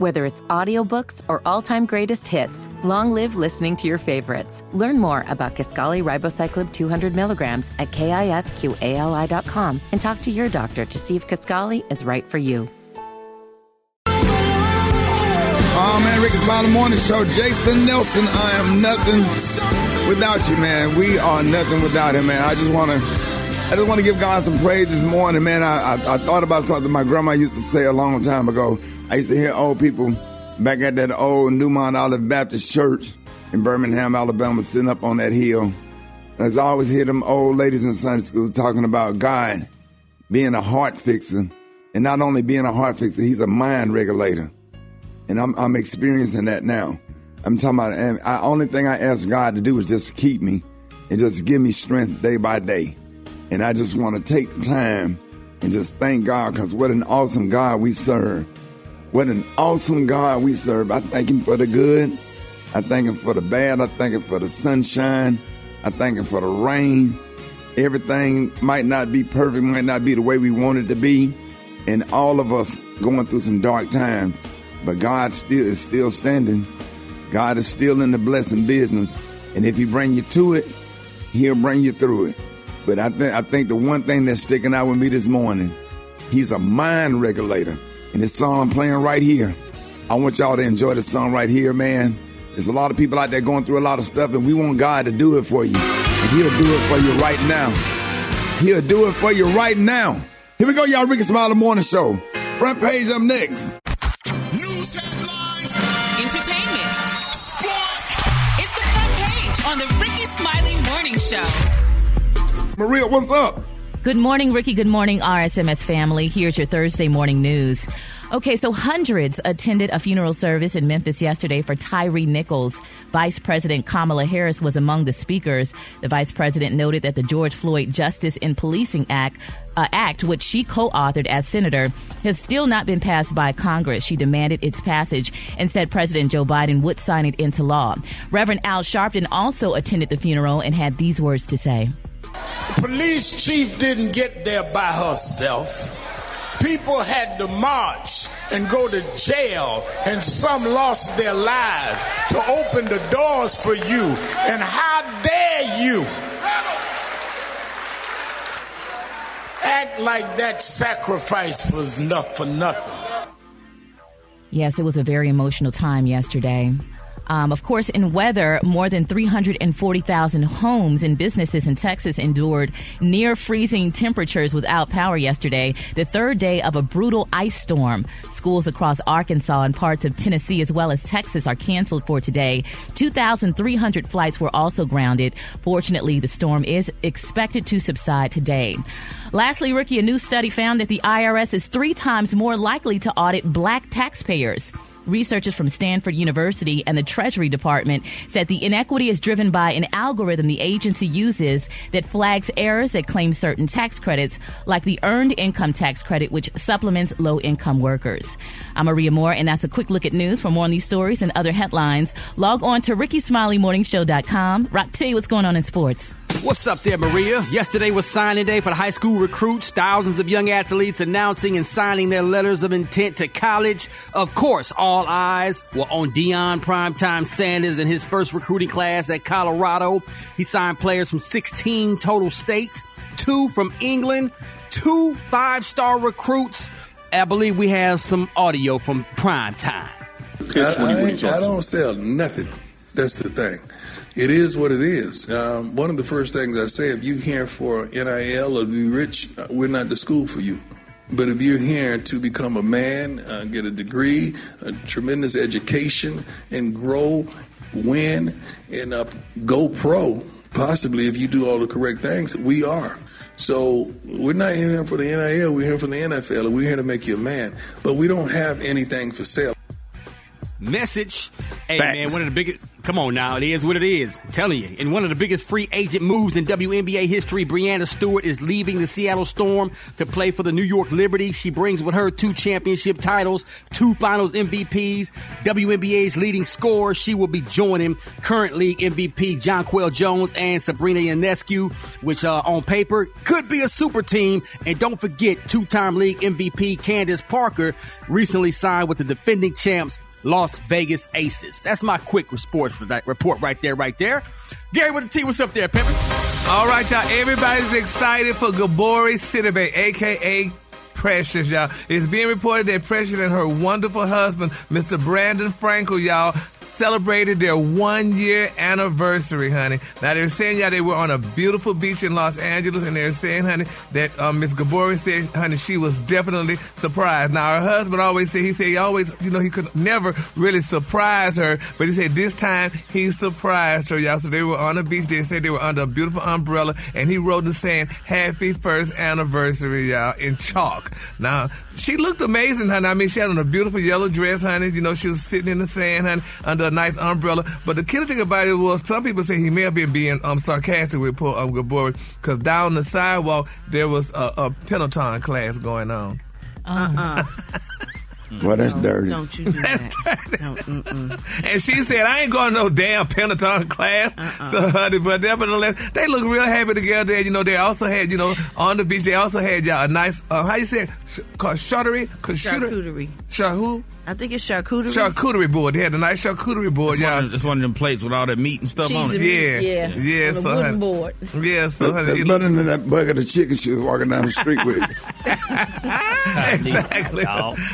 Whether it's audiobooks or all-time greatest hits, long live listening to your favorites. Learn more about Kisqali Ribociclib 200 milligrams at kisqali.com and talk to your doctor to see if Kisqali is right for you. Oh man, Rickey Smiley Morning Show. Jason Nelson, I am nothing without you, man. We are nothing without him, man. I just want to, I just want to give God some praise this morning, man. I, I, I thought about something my grandma used to say a long time ago. I used to hear old people back at that old New Mount Olive Baptist Church in Birmingham, Alabama, sitting up on that hill. As I always hear them old ladies in Sunday school talking about God being a heart fixer, and not only being a heart fixer, He's a mind regulator and I'm, I'm experiencing that now. I'm talking about, and the only thing I ask God to do is just keep me and just give me strength day by day. And I just want to take the time and just thank God because what an awesome God we serve. What an awesome God we serve. I thank Him for the good. I thank Him for the bad. I thank Him for the sunshine. I thank Him for the rain. Everything might not be perfect, might not be the way we want it to be. And all of us going through some dark times. But God still is still standing. God is still in the blessing business. And if He bring you to it, He'll bring you through it. But I think I think the one thing that's sticking out with me this morning, He's a mind regulator. And this song playing right here. I want y'all to enjoy the song right here, man. There's a lot of people out there going through a lot of stuff, and we want God to do it for you. And He'll do it for you right now. He'll do it for you right now. Here we go, y'all. Rickey Smiley Morning Show. Front page up next. News headlines, entertainment, sports. It's the front page on the Rickey Smiley Morning Show. Maria, what's up? Good morning, Rickey. Good morning, RSMS family. Here's your Thursday morning news. Okay, so hundreds attended a funeral service in Memphis yesterday for Tyre Nichols. Vice President Kamala Harris was among the speakers. The vice president noted that the George Floyd Justice in Policing Act uh, act, which she co-authored as senator, has still not been passed by Congress. She demanded its passage and said President Joe Biden would sign it into law. Reverend Al Sharpton also attended the funeral and had these words to say. The police chief didn't get there by herself. People had to march and go to jail, and some lost their lives to open the doors for you. And how dare you act like that sacrifice was enough for nothing? Yes, it was a very emotional time yesterday. Um, of course, in weather, more than 340,000 homes and businesses in Texas endured near freezing temperatures without power yesterday, the third day of a brutal ice storm. Schools across Arkansas and parts of Tennessee as well as Texas are canceled for today. 2,300 flights were also grounded. Fortunately, the storm is expected to subside today. Lastly, Rickey, a new study found that the IRS is three times more likely to audit black taxpayers. Researchers from Stanford University and the Treasury Department said the inequity is driven by an algorithm the agency uses that flags errors that claim certain tax credits, like the Earned Income Tax Credit, which supplements low income workers. I'm Maria Moore, and that's a quick look at news. For more on these stories and other headlines, log on to RickeySmileyMorningShow.com. Rock T, what's going on in sports? What's up there, Maria? Yesterday was signing day for the high school recruits. Thousands of young athletes announcing and signing their letters of intent to college. Of course, all eyes were on Deion Primetime Sanders and his first recruiting class at Colorado. He signed players from 16 total states, two from England, two five star recruits. I believe we have some audio from Primetime. I, I, I don't sell nothing. That's the thing. It is what it is. Um, one of the first things I say, if you're here for NIL or be rich, uh, we're not the school for you. But if you're here to become a man, uh, get a degree, a tremendous education, and grow, win, and uh, go pro, possibly if you do all the correct things, we are. So we're not here for the NIL, we're here for the NFL, we're here to make you a man. But we don't have anything for sale. Message. Hey, Facts. man, one of the biggest Come on now, it is what it is. I'm telling you. In one of the biggest free agent moves in WNBA history, Breanna Stewart is leaving the Seattle Storm to play for the New York Liberty. She brings with her two championship titles, two finals MVPs, WNBA's leading scorer. She will be joining current league MVP Jonquel Jones and Sabrina Ionescu, which uh, on paper could be a super team. And don't forget, two-time league MVP Candace Parker recently signed with the defending champs Las Vegas Aces. That's my quick that report right there, right there. Gary with the T, what's up there, Pimpin'? All right, y'all. Everybody's excited for Gabourey Sidibe, aka Precious, y'all. It's being reported that Precious and her wonderful husband, Mr. Brandon Frankel, y'all, celebrated their one year anniversary, honey. Now they're saying, yeah, they were on a beautiful beach in Los Angeles, and they're saying, honey, that um, Miss Gabourey said, honey, she was definitely surprised. Now her husband always said, he said he always, you know, he could never really surprise her, but he said this time he surprised her, y'all. So they were on the beach. They said they were under a beautiful umbrella, and he wrote the saying, "Happy first anniversary, y'all," in chalk. Now she looked amazing, honey. I mean, she had on a beautiful yellow dress, honey. You know, she was sitting in the sand, honey, under a nice umbrella. But the killer thing about it was some people say he may have been being um, sarcastic with poor um, Gabourey because down the sidewalk there was a, a Peloton class going on. Uh-uh. Well, that's dirty. Don't you do that. No. And she said, I ain't going to no damn Peloton class. Uh-uh. So, honey, but nevertheless, they look real happy together. And, you know, they also had, you know, on the beach, they also had, y'all, a nice, uh, how you say it? Sh- called charcuterie? Charcuterie. Char who? I think it's charcuterie. Charcuterie board. They had a nice charcuterie board, It's one, y'all. of, it's one of them plates with all that meat and stuff Cheese on it. meat, Yeah. yeah. Yeah, On a so, wooden honey. board. Yeah, so, honey, That's it- better than that bucket of chicken she was walking down the street with. exactly.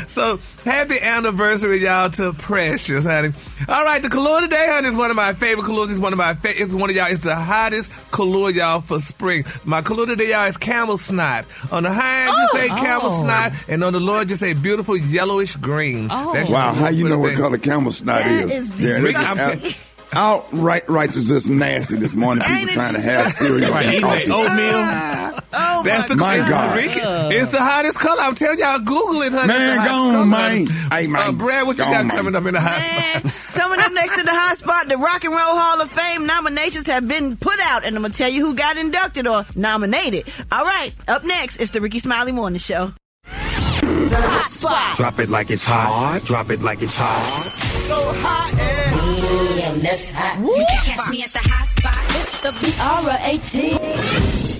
So happy anniversary, y'all, to Precious, honey. All right, the color today, honey, is one of my favorite colors. It's one of my fa- it's one of y'all. It's the hottest color, y'all, for spring. My color today, y'all, is camel snot. On the high end, you oh. say camel Oh. snot, and on the low, you say beautiful yellowish green. Oh. That's Wow, how you know what day. color camel snot That is? is Yeah, Rick, that's I'm out- Outright, right is just nasty this morning. People Ain't trying to have cereal Right, and coffee. oatmeal. Oh That's my, the My it's, God. It's the hottest color. I'm telling y'all, Google it, honey. Man, It's the hottest go on, man. honey. Hey, man. Uh, Brat, what you Go got on, man. coming up in the hot Man, coming up next to the hot spot, the Rock and Roll Hall of Fame nominations have been put out, and I'm gonna tell you who got inducted or nominated. All right, up next, it's the Rickey Smiley Morning Show. The hot spot. Drop it like it's hot. Drop it like it's hot. So hot and damn, that's hot. Woo! You can catch me at the hot spot. It's the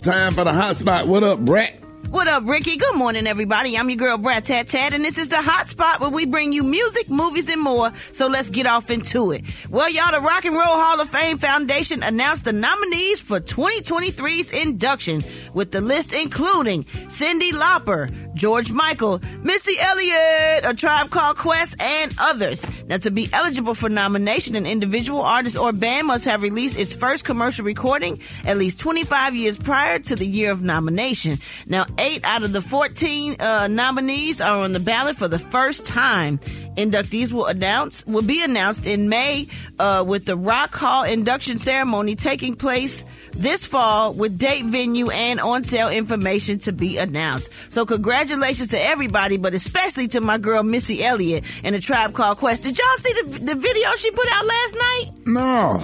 Time for the hot spot. What up, Brat? What up, Rickey? Good morning, everybody. I'm your girl, Brat Tat Tat, and this is the hot spot where we bring you music, movies, and more. So let's get off into it. Well, y'all, the Rock and Roll Hall of Fame Foundation announced the nominees for 2023's induction, with the list including Cyndi Lauper, George Michael, Missy Elliott, A Tribe Called Quest, and others. Now, to be eligible for nomination, an individual artist or band must have released its first commercial recording at least 25 years prior to the year of nomination. Now, eight out of the 14 uh, nominees are on the ballot for the first time. Inductees will announce will be announced in May uh, with the Rock Hall induction ceremony taking place this fall with date, venue, and on sale information to be announced. So congratulations to everybody, but especially to my girl Missy Elliott and the Tribe Called Quest. Did y'all see the, the video she put out last night? No.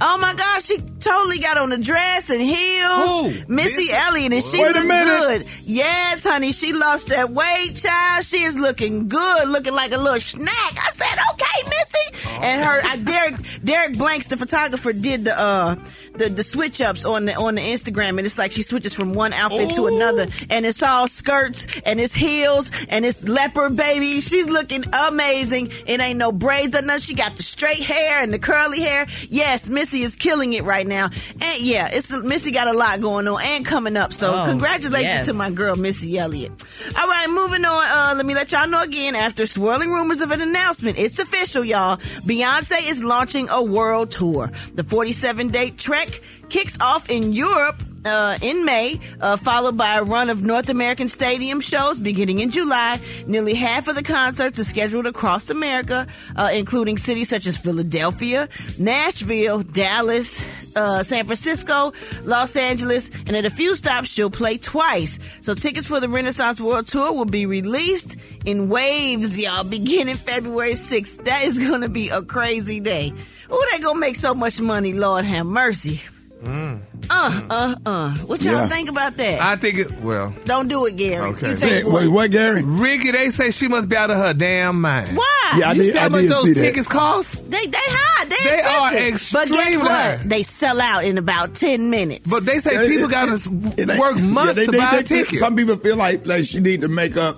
Oh my gosh, she totally got on the dress and heels. Who? Missy Missy? Elliott, and she Wait looked good. Yes, honey, she lost that weight, child. She is looking good, looking like a little snack. I said, okay, Missy. And her, I, Derek, Derek Blanks, the photographer, did the uh the the switch ups on the on the Instagram, and it's like she switches from one outfit to another, and it's all skirts and it's heels and it's leopard baby. She's looking amazing. It ain't no braids or nothing. She got the straight hair and the curly hair. Yes, Missy is killing it right now. And yeah, it's Missy got a lot going on and coming up. So Oh, congratulations yes. to my girl Missy Elliott. All right, moving on. Uh, let me let y'all know again. After swirling rumors of an announcement, it's official, y'all. Beyonce is launching a world tour. The 47 date trek kicks off in Europe uh, in May, uh, followed by a run of North American stadium shows beginning in July. Nearly half of the concerts are scheduled across America, uh, including cities such as Philadelphia, Nashville, Dallas, uh, San Francisco, Los Angeles, and at a few stops she'll play twice. So tickets for the Renaissance World Tour will be released in waves, y'all, beginning February 6th. That is going to be a crazy day. Oh, they gonna make so much money, Lord have mercy. Uh, uh, uh. What y'all Yeah. think about that? I think it. Well, Don't do it, Gary. okay. You say what? what, Gary? Rickey, they say she must be out of her damn mind. Why? Yeah, I you did- see how I much those see that. tickets cost? They they high. They, They are expensive. But guess what? high. They sell out in about ten minutes. But they say people got to work months yeah, they- to buy they- a ticket. Some people feel like like she need to make up,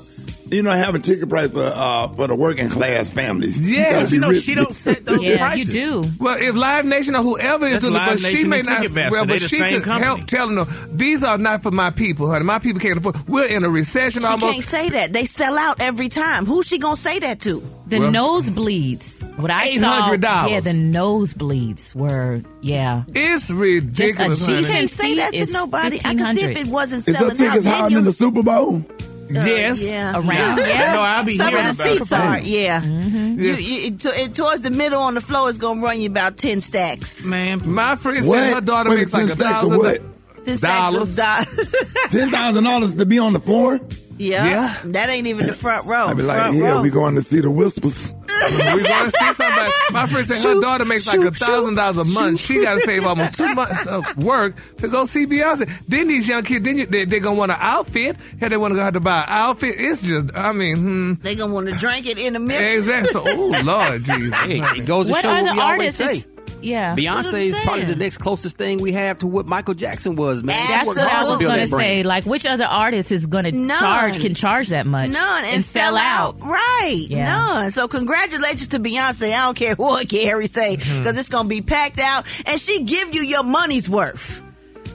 you know, have a ticket price for uh for the working class families. Yeah, you know, rich she don't set those Yeah, you do. Well, if Live Nation or whoever is That's doing it, Live but she Nation may not. Ticketmaster. Well, They but she same could company. help telling them these are not for my people, honey. My people can't afford. We're in a recession she almost. can't say that. They sell out every time. Who's she gonna say that to? The Well- nosebleeds. What I saw. $800. Yeah, the nosebleeds were. Yeah. It's ridiculous. Just a honey. She can't say that to is nobody. I can see if it wasn't Is her selling out. tickets higher then than the Super Bowl? Yes. yeah. Around, yeah. No, I'll be Some hearing of the about seats are, yeah. Mm-hmm. You, you, it, to, it, towards the middle on the floor is gonna run you about ten stacks. Man, My friend What? said her daughter Wait, makes like 10 a stacks of thousand what? Ten stacks Dollars. of dollars. Ten thousand dollars to be on the floor? Yeah. Yeah. That ain't even the front row. I'd be like, front yeah, row. we going to see the Whispers. we going to see somebody. My friend said her daughter makes like a thousand dollars a month. shoot. She got to save almost two months of work to go see Beyonce. Then these young kids, then you, they, they're gonna want an outfit. Hey, they want to go have to buy an outfit. It's just, I mean, hmm. They gonna want to drink it in the middle. Exactly. So, oh Lord Jesus. Hey, it goes to What show are what the we always artists? say. Is- Yeah. Beyonce is probably the next closest thing we have to what Michael Jackson was, man. He That's what I was going to say. Like, which other artist is going to charge, can charge that much? None and, sell out. Right. Yeah. None. So congratulations to Beyonce. I don't care what Gary say because Mm-hmm. it's gonna be packed out, and she give you your money's worth.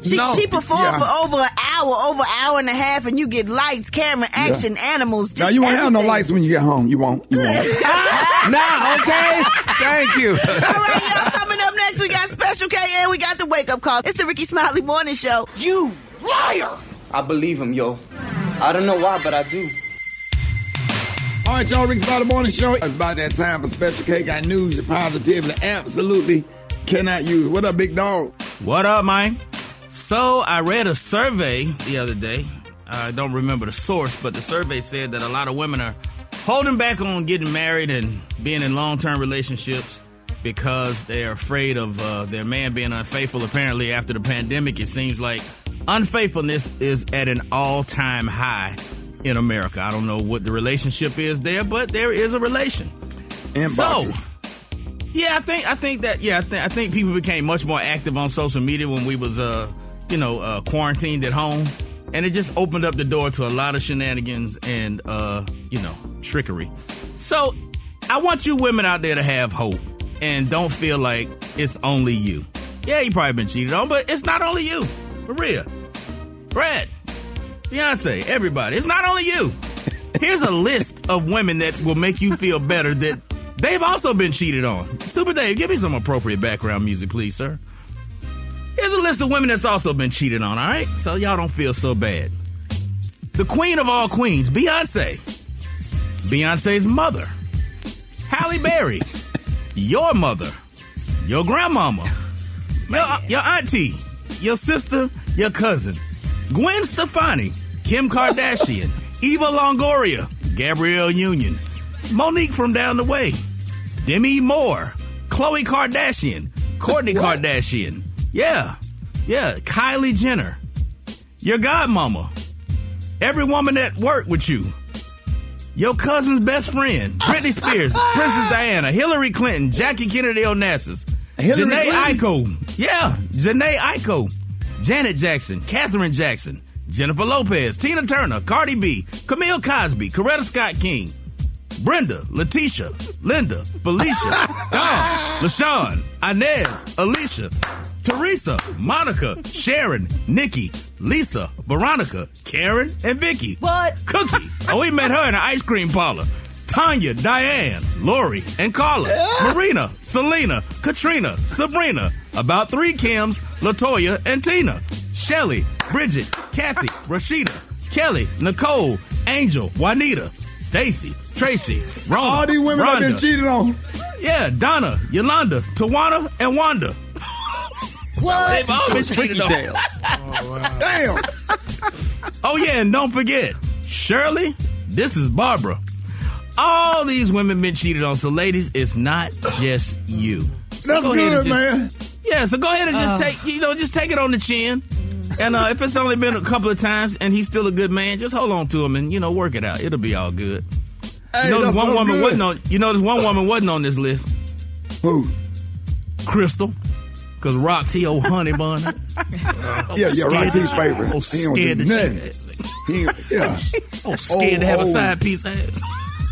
She, No. she performed Yeah. for over an hour, over an hour and a half, and you get lights, camera, action, animals. Just Now you won't have no lights when you get home. You won't. You won't. nah, okay. Thank you. All right, y'all. Coming up next, we got Special K and we got the wake up call. It's the Rickey Smiley Morning Show. You liar! I believe him, yo. I don't know why, but I do. All right, y'all, Rick's About the Morning Show. It's about that time for Special K. Got news you positively absolutely cannot use. What up, big dog? What up, man? So I read a survey the other day. I don't remember the source, but the survey said that a lot of women are holding back on getting married and being in long-term relationships because they're afraid of uh, their man being unfaithful. Apparently, after the pandemic, it seems like unfaithfulness is at an all-time high in America. I don't know what the relationship is there, but there is a relation. Inboxes. So, yeah, I think I think that yeah, I, th- I think people became much more active on social media when we was uh you know uh, quarantined at home, and it just opened up the door to a lot of shenanigans and uh you know trickery. So I want you women out there to have hope and don't feel like it's only you. Yeah, you probably been cheated on, but it's not only you. Maria, Brat, Beyonce, everybody, it's not only you. Here's a list of women that will make you feel better that they've also been cheated on. Super Dave, give me some appropriate background music, please, sir. Here's a list of women that's also been cheated on, all right? So y'all don't feel so bad. The queen of all queens, Beyonce. Beyonce's mother. Halle Berry. Your mother. Your grandmama. Your, uh, your auntie. Your sister. Your cousin. Gwen Stefani. Kim Kardashian. Eva Longoria. Gabrielle Union. Monique from down the way. Demi Moore. Khloe Kardashian. Kourtney Kardashian. Yeah. Yeah. Kylie Jenner. Your godmama. Every woman that worked with you. Your cousin's best friend, Britney Spears, Princess Diana, Hillary Clinton, Jackie Kennedy Onassis, Hillary Janae Clinton? Yeah, Jhené Aiko, Janet Jackson, Katherine Jackson, Jennifer Lopez, Tina Turner, Cardi B, Camille Cosby, Coretta Scott King, Brenda, Letitia, Linda, Felicia, Dawn, LaShawn, Inez, Alicia, Teresa, Monica, Sharon, Nikki, Lisa, Veronica, Karen, and Vicky. What? Cookie. Oh, we met her in an ice cream parlor. Tanya, Diane, Lori, and Carla, Marina, Selena, Katrina, Sabrina, about three Kims, Latoya, and Tina. Shelly, Bridget, Kathy, Rashida, Kelly, Nicole, Angel, Juanita, Stacy, Tracy, Rona, All these women Rhonda, have been cheated on. Yeah, Donna, Yolanda, Tawana, and Wanda. What? They've all been Freaky cheated on. tales. Damn. Oh yeah, and don't forget, Shirley, this is Barbara. All these women been cheated on. So ladies, it's not just you. So That's go good, just- man. Yeah, so go ahead and just Oh. take you know, just take it on the chin. And uh, if it's only been a couple of times and he's still a good man, just hold on to him and you know work it out. It'll be all good. Hey, you notice that's- one woman good. wasn't on. You notice one woman wasn't on this list. Who? Crystal, because Rock T old honey bun. Yeah, yeah, Rock His favorite. Oh, He don't scared do that nothing. she He, yeah. Oh, scared to have oh. a side piece ass.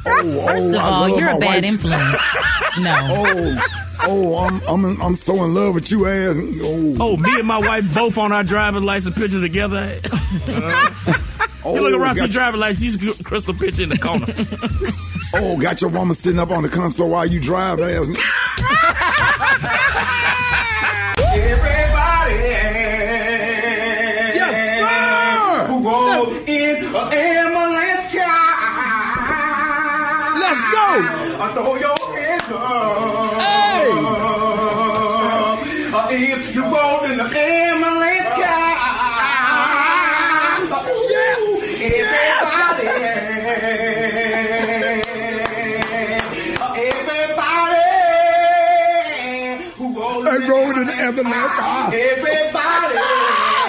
Oh, First oh, of I all, you're a bad wife. influence. No. Oh, oh, I'm, I'm, I'm so in love with you, ass. Oh, Oh, me and my wife both on our driver's license picture together. Oh, you look around to got, your driver's license, you crystal picture in the corner. oh, got your woman sitting up on the console while you drive, ass. Everybody. Yes, sir. Who goes in an ambulance car? Let's go. I throw your hands up. Hey. Uh, if you go in the ambulance goes in the ambulance car. Everybody.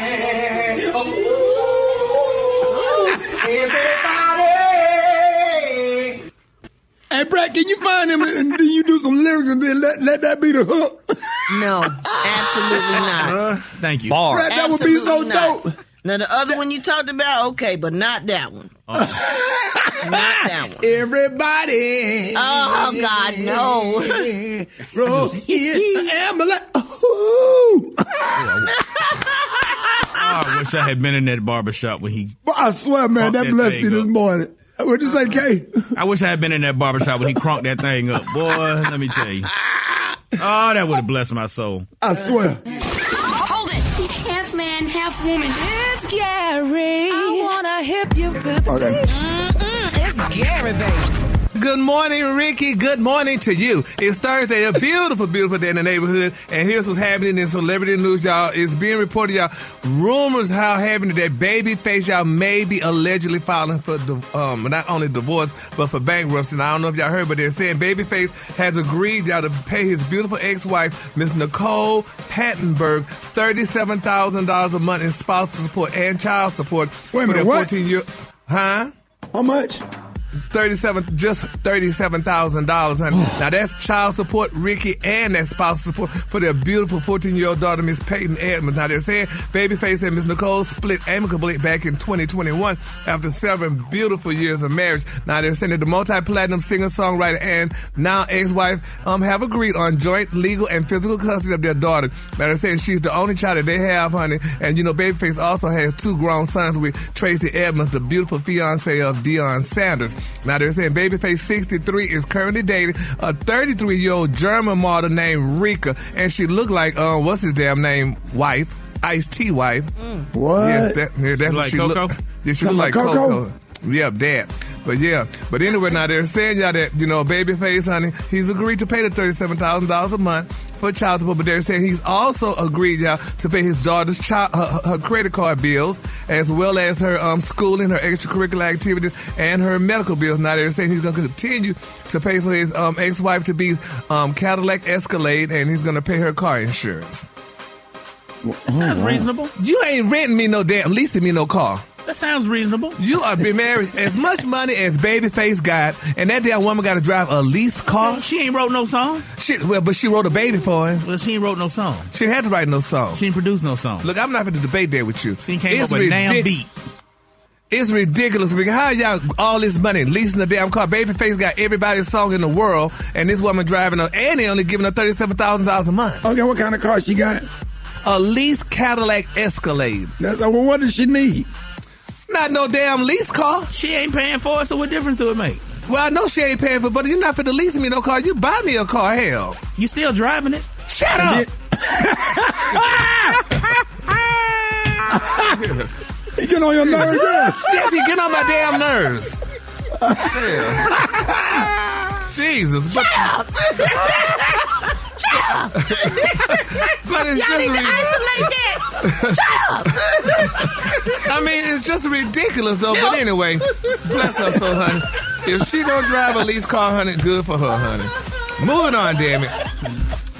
Everybody. Hey, Brat, can you find him and then you do some lyrics and then let, let that be the hook? No, absolutely not. Thank you. Bar. Brat, that would be so not. dope. Now the other one you talked about, okay, but not that one. Oh. not that one. Everybody. Oh God, no. Roll in the ambulance. Ooh. Oh, I wish I had been in that barbershop when he. I swear, man, that that blessed thing me this up. morning. What'd you say, Kay? I wish I had been in that barbershop when he crunked that thing up. Boy, let me tell you. Oh, that would have blessed my soul. I swear. Hold it. He's half man, half woman. It's Gary. I wanna hip you to the Okay. teeth. It's Gary, baby. Good morning, Rickey. Good morning to you. It's Thursday, a beautiful, beautiful day in the neighborhood. And here's what's happening in celebrity news, y'all. It's being reported, y'all. Rumors how happening that Babyface, y'all, may be allegedly filing for the, um, not only divorce, but for bankruptcy. And I don't know if y'all heard, but they're saying Babyface has agreed, y'all, to pay his beautiful ex-wife, Miss Nicole Pantenburg, $37,000 a month in spousal support and child support Wait a for minute, their what? 14 year, huh? How much? Thirty-seven, just thirty-seven thousand dollars, honey. now that's child support, Rickey, and that's spouse support for their beautiful fourteen-year-old daughter, Miss Peyton Edmonds. Now they're saying Babyface and Miss Nicole split amicably back in 2021 after seven beautiful years of marriage. Now they're saying that the multi-platinum singer-songwriter and now ex-wife um have agreed on joint legal and physical custody of their daughter. Now they're saying she's the only child that they have, honey, and you know Babyface also has two grown sons with Tracey Edmonds, the beautiful fiance of Deion Sanders. Now they're saying Babyface 63 is currently dating a 33 year old German model named Rika, and she looked like um what's his damn name wife, Ice T wife. What? Yes, that, yeah, that's what Like she Coco? look. Yeah, she Something look like like Coco. Coco? Yep, that. But yeah, but anyway, now they're saying y'all that you know Babyface, honey, he's agreed to pay the thirty-seven thousand dollars a month for child support. But they're saying he's also agreed, y'all, to pay his daughter's child her, her credit card bills as well as her um schooling, her extracurricular activities, and her medical bills. Now they're saying he's going to continue to pay for his um ex-wife to be um Cadillac Escalade, and he's going to pay her car insurance. That sounds reasonable. You ain't renting me no damn, leasing me no car. That sounds reasonable. You are been married as much money as Babyface got, and that damn woman got to drive a leased car. She ain't wrote no song. Shit, well, but she wrote a baby for him. Well, she ain't wrote no song. She didn't to write no song. She ain't produced no song. Look, I'm not going to debate that with you. She came up with a damn beat. It's ridiculous. Rick. How y'all all this money leasing a damn car? Babyface got everybody's song in the world, and this woman driving a, and they only giving her thirty-seven thousand dollars a month. Okay, what kind of car she got? A leased Cadillac Escalade. That's uh, well, what does she need? Not no damn lease car. She ain't paying for it, so what difference do it make? Well, I know she ain't paying for, it, but you're not for the leasing me no car. You buy me a car, hell. You still driving it? Shut up. He get on your nerves, girl. yes, he get on my damn nerves. Yeah. Jesus, but, but it's Y'all just need to isolate that. I mean, it's just ridiculous though. But anyway, bless her soul, honey. If she don't drive a least car, honey, good for her, honey. Moving on, damn it.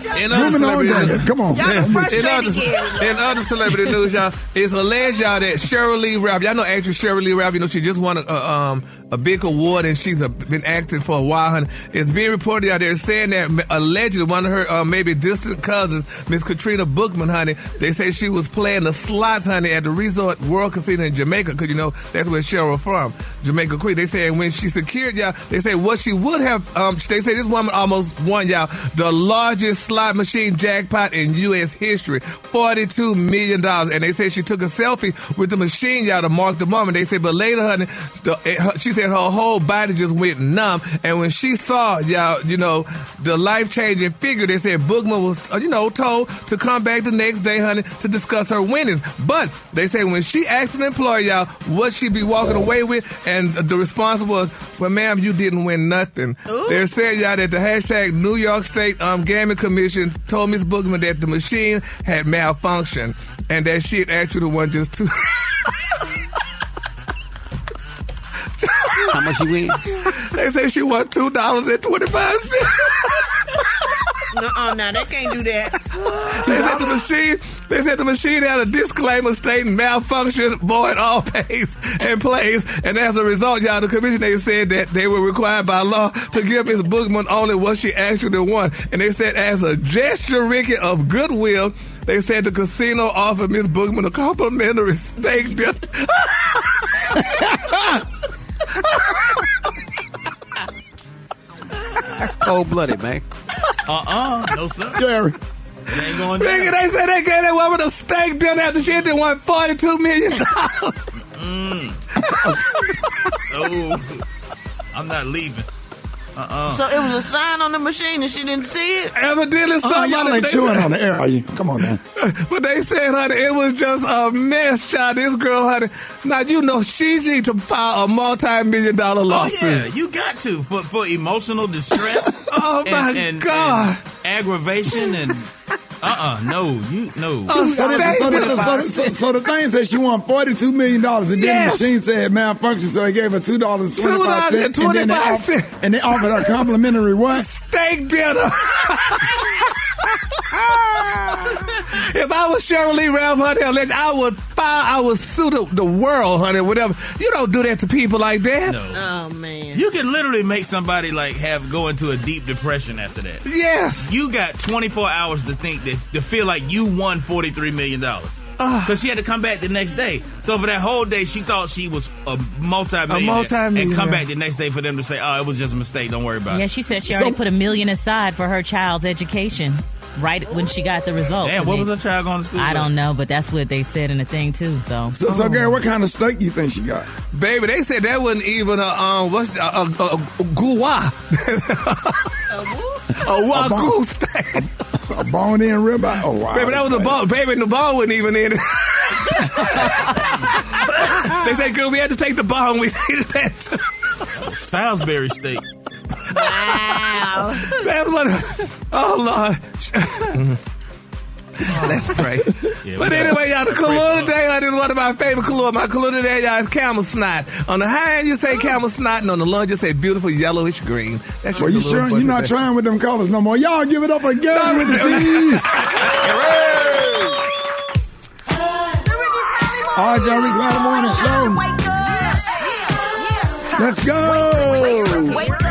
In other on, celebrity- damn. Come on. Y'all in frustrated other, in other celebrity news, y'all, it's alleged y'all that Sheryl Lee Ralph, y'all know actress Sheryl Lee Ralph, you know she just won a, a, um, a big award and she's uh been acting for a while. Honey. It's being reported out there saying that allegedly one of her uh, maybe distant cousins, Miss Katrina Bookman, honey, they say she was playing the slots, honey, at the Resort World Casino in Jamaica, because you know that's where Cheryl from, Jamaica Queen. They say when she secured y'all, they say what she would have. Um, they say this woman almost won y'all the largest slot machine jackpot in U.S. history, forty-two million dollars. And they say she took a selfie with the machine, y'all, to mark the moment. They say, but later, honey, the, she said her whole body just went numb. And when she saw y'all, you know, the life-changing figure, they said Boogman was, uh, you know, told to come back the next day, honey, to discuss her winnings. But they say when she asked an employer, y'all, what she be walking away with, and the response was, "Well, ma'am, you didn't win nothing." They're saying y'all that the hashtag New York State um, Gaming Told Miss Boogman that the machine had malfunctioned and that she had actually won just two. How much you win? they say she won two dollars and twenty five cents. No, no, they can't do that. They said the machine. They said the machine had a disclaimer stating malfunction, void all pays and plays, and as a result, y'all, the commission they said that they were required by law to give Miss Boogman only what she actually won, and they said as a gesture, Rickey, of goodwill, they said the casino offered Miss Boogman a complimentary steak dinner. That's cold blooded, man. Uh-uh, no sir. Gary. It ain't going down. they said they gave that woman a steak dinner after she had to won forty two million dollars. Oh, I'm not leaving. Uh-uh. So it was a sign on the machine and she didn't see it? Evidently, Uh, somebody y'all ain't they chewing said- on the air, are you? Come on now. But they said, honey, it was just a mess, child. This girl, honey. Now, you know, she need to file a multi-million dollar lawsuit. Oh lawsuit. yeah, you got to for for emotional distress. Oh, my God. and aggravation and uh uh no you no. So, this- so, the- so, so, so the thing said she won forty-two million dollars, and then Yes. the machine said malfunction, so they gave her two dollars twenty-five cents, and then they $2.25 offered, and they offered her complimentary what? Steak dinner. if I was Sheryl Lee Ralph, honey, I'll I would file, I would sue the, the world, honey, whatever. You don't do that to people like that. No. Oh, man. You can literally make somebody like have go into a deep depression after that. Yes. You got 24 hours to think that to feel like you won 43 million dollars. Ah. Because she had to come back the next day. So for that whole day, she thought she was a multi-millionaire. A multi-millionaire. And come back the next day for them to say, oh, it was just a mistake. Don't worry about Yeah, it. Yeah, she said she already put a million aside for her child's education right when she got the results. Damn, I what mean, was her child going to school I with? don't know, but that's what they said in the thing too. So, So, so Gary, what kind of steak you think she got? Baby, they said that wasn't even a, um, what's, a, a, a, a gouwa. a wagyu steak. A bone-in ribeye? Oh wow! Baby, that was a bone. Baby, the bone wasn't even in it. they said, good, we had to take the bone. We needed that too. Salisbury steak. Wow. That was, oh, Lord. Let's pray. Yeah, But anyway, y'all, the Praise the Kahlua today honey, is one of my favorite Kahlua. My Kahlua today, y'all, is camel snot. On the high end, you say camel snot, and on the low end, you say beautiful yellowish green. That's your Well, you Kahlua sure you're not trying with them colors no more? Y'all give it up again with the team. All right, y'all, Rick's Smiley Morning Show. Let's go. Wake up. Here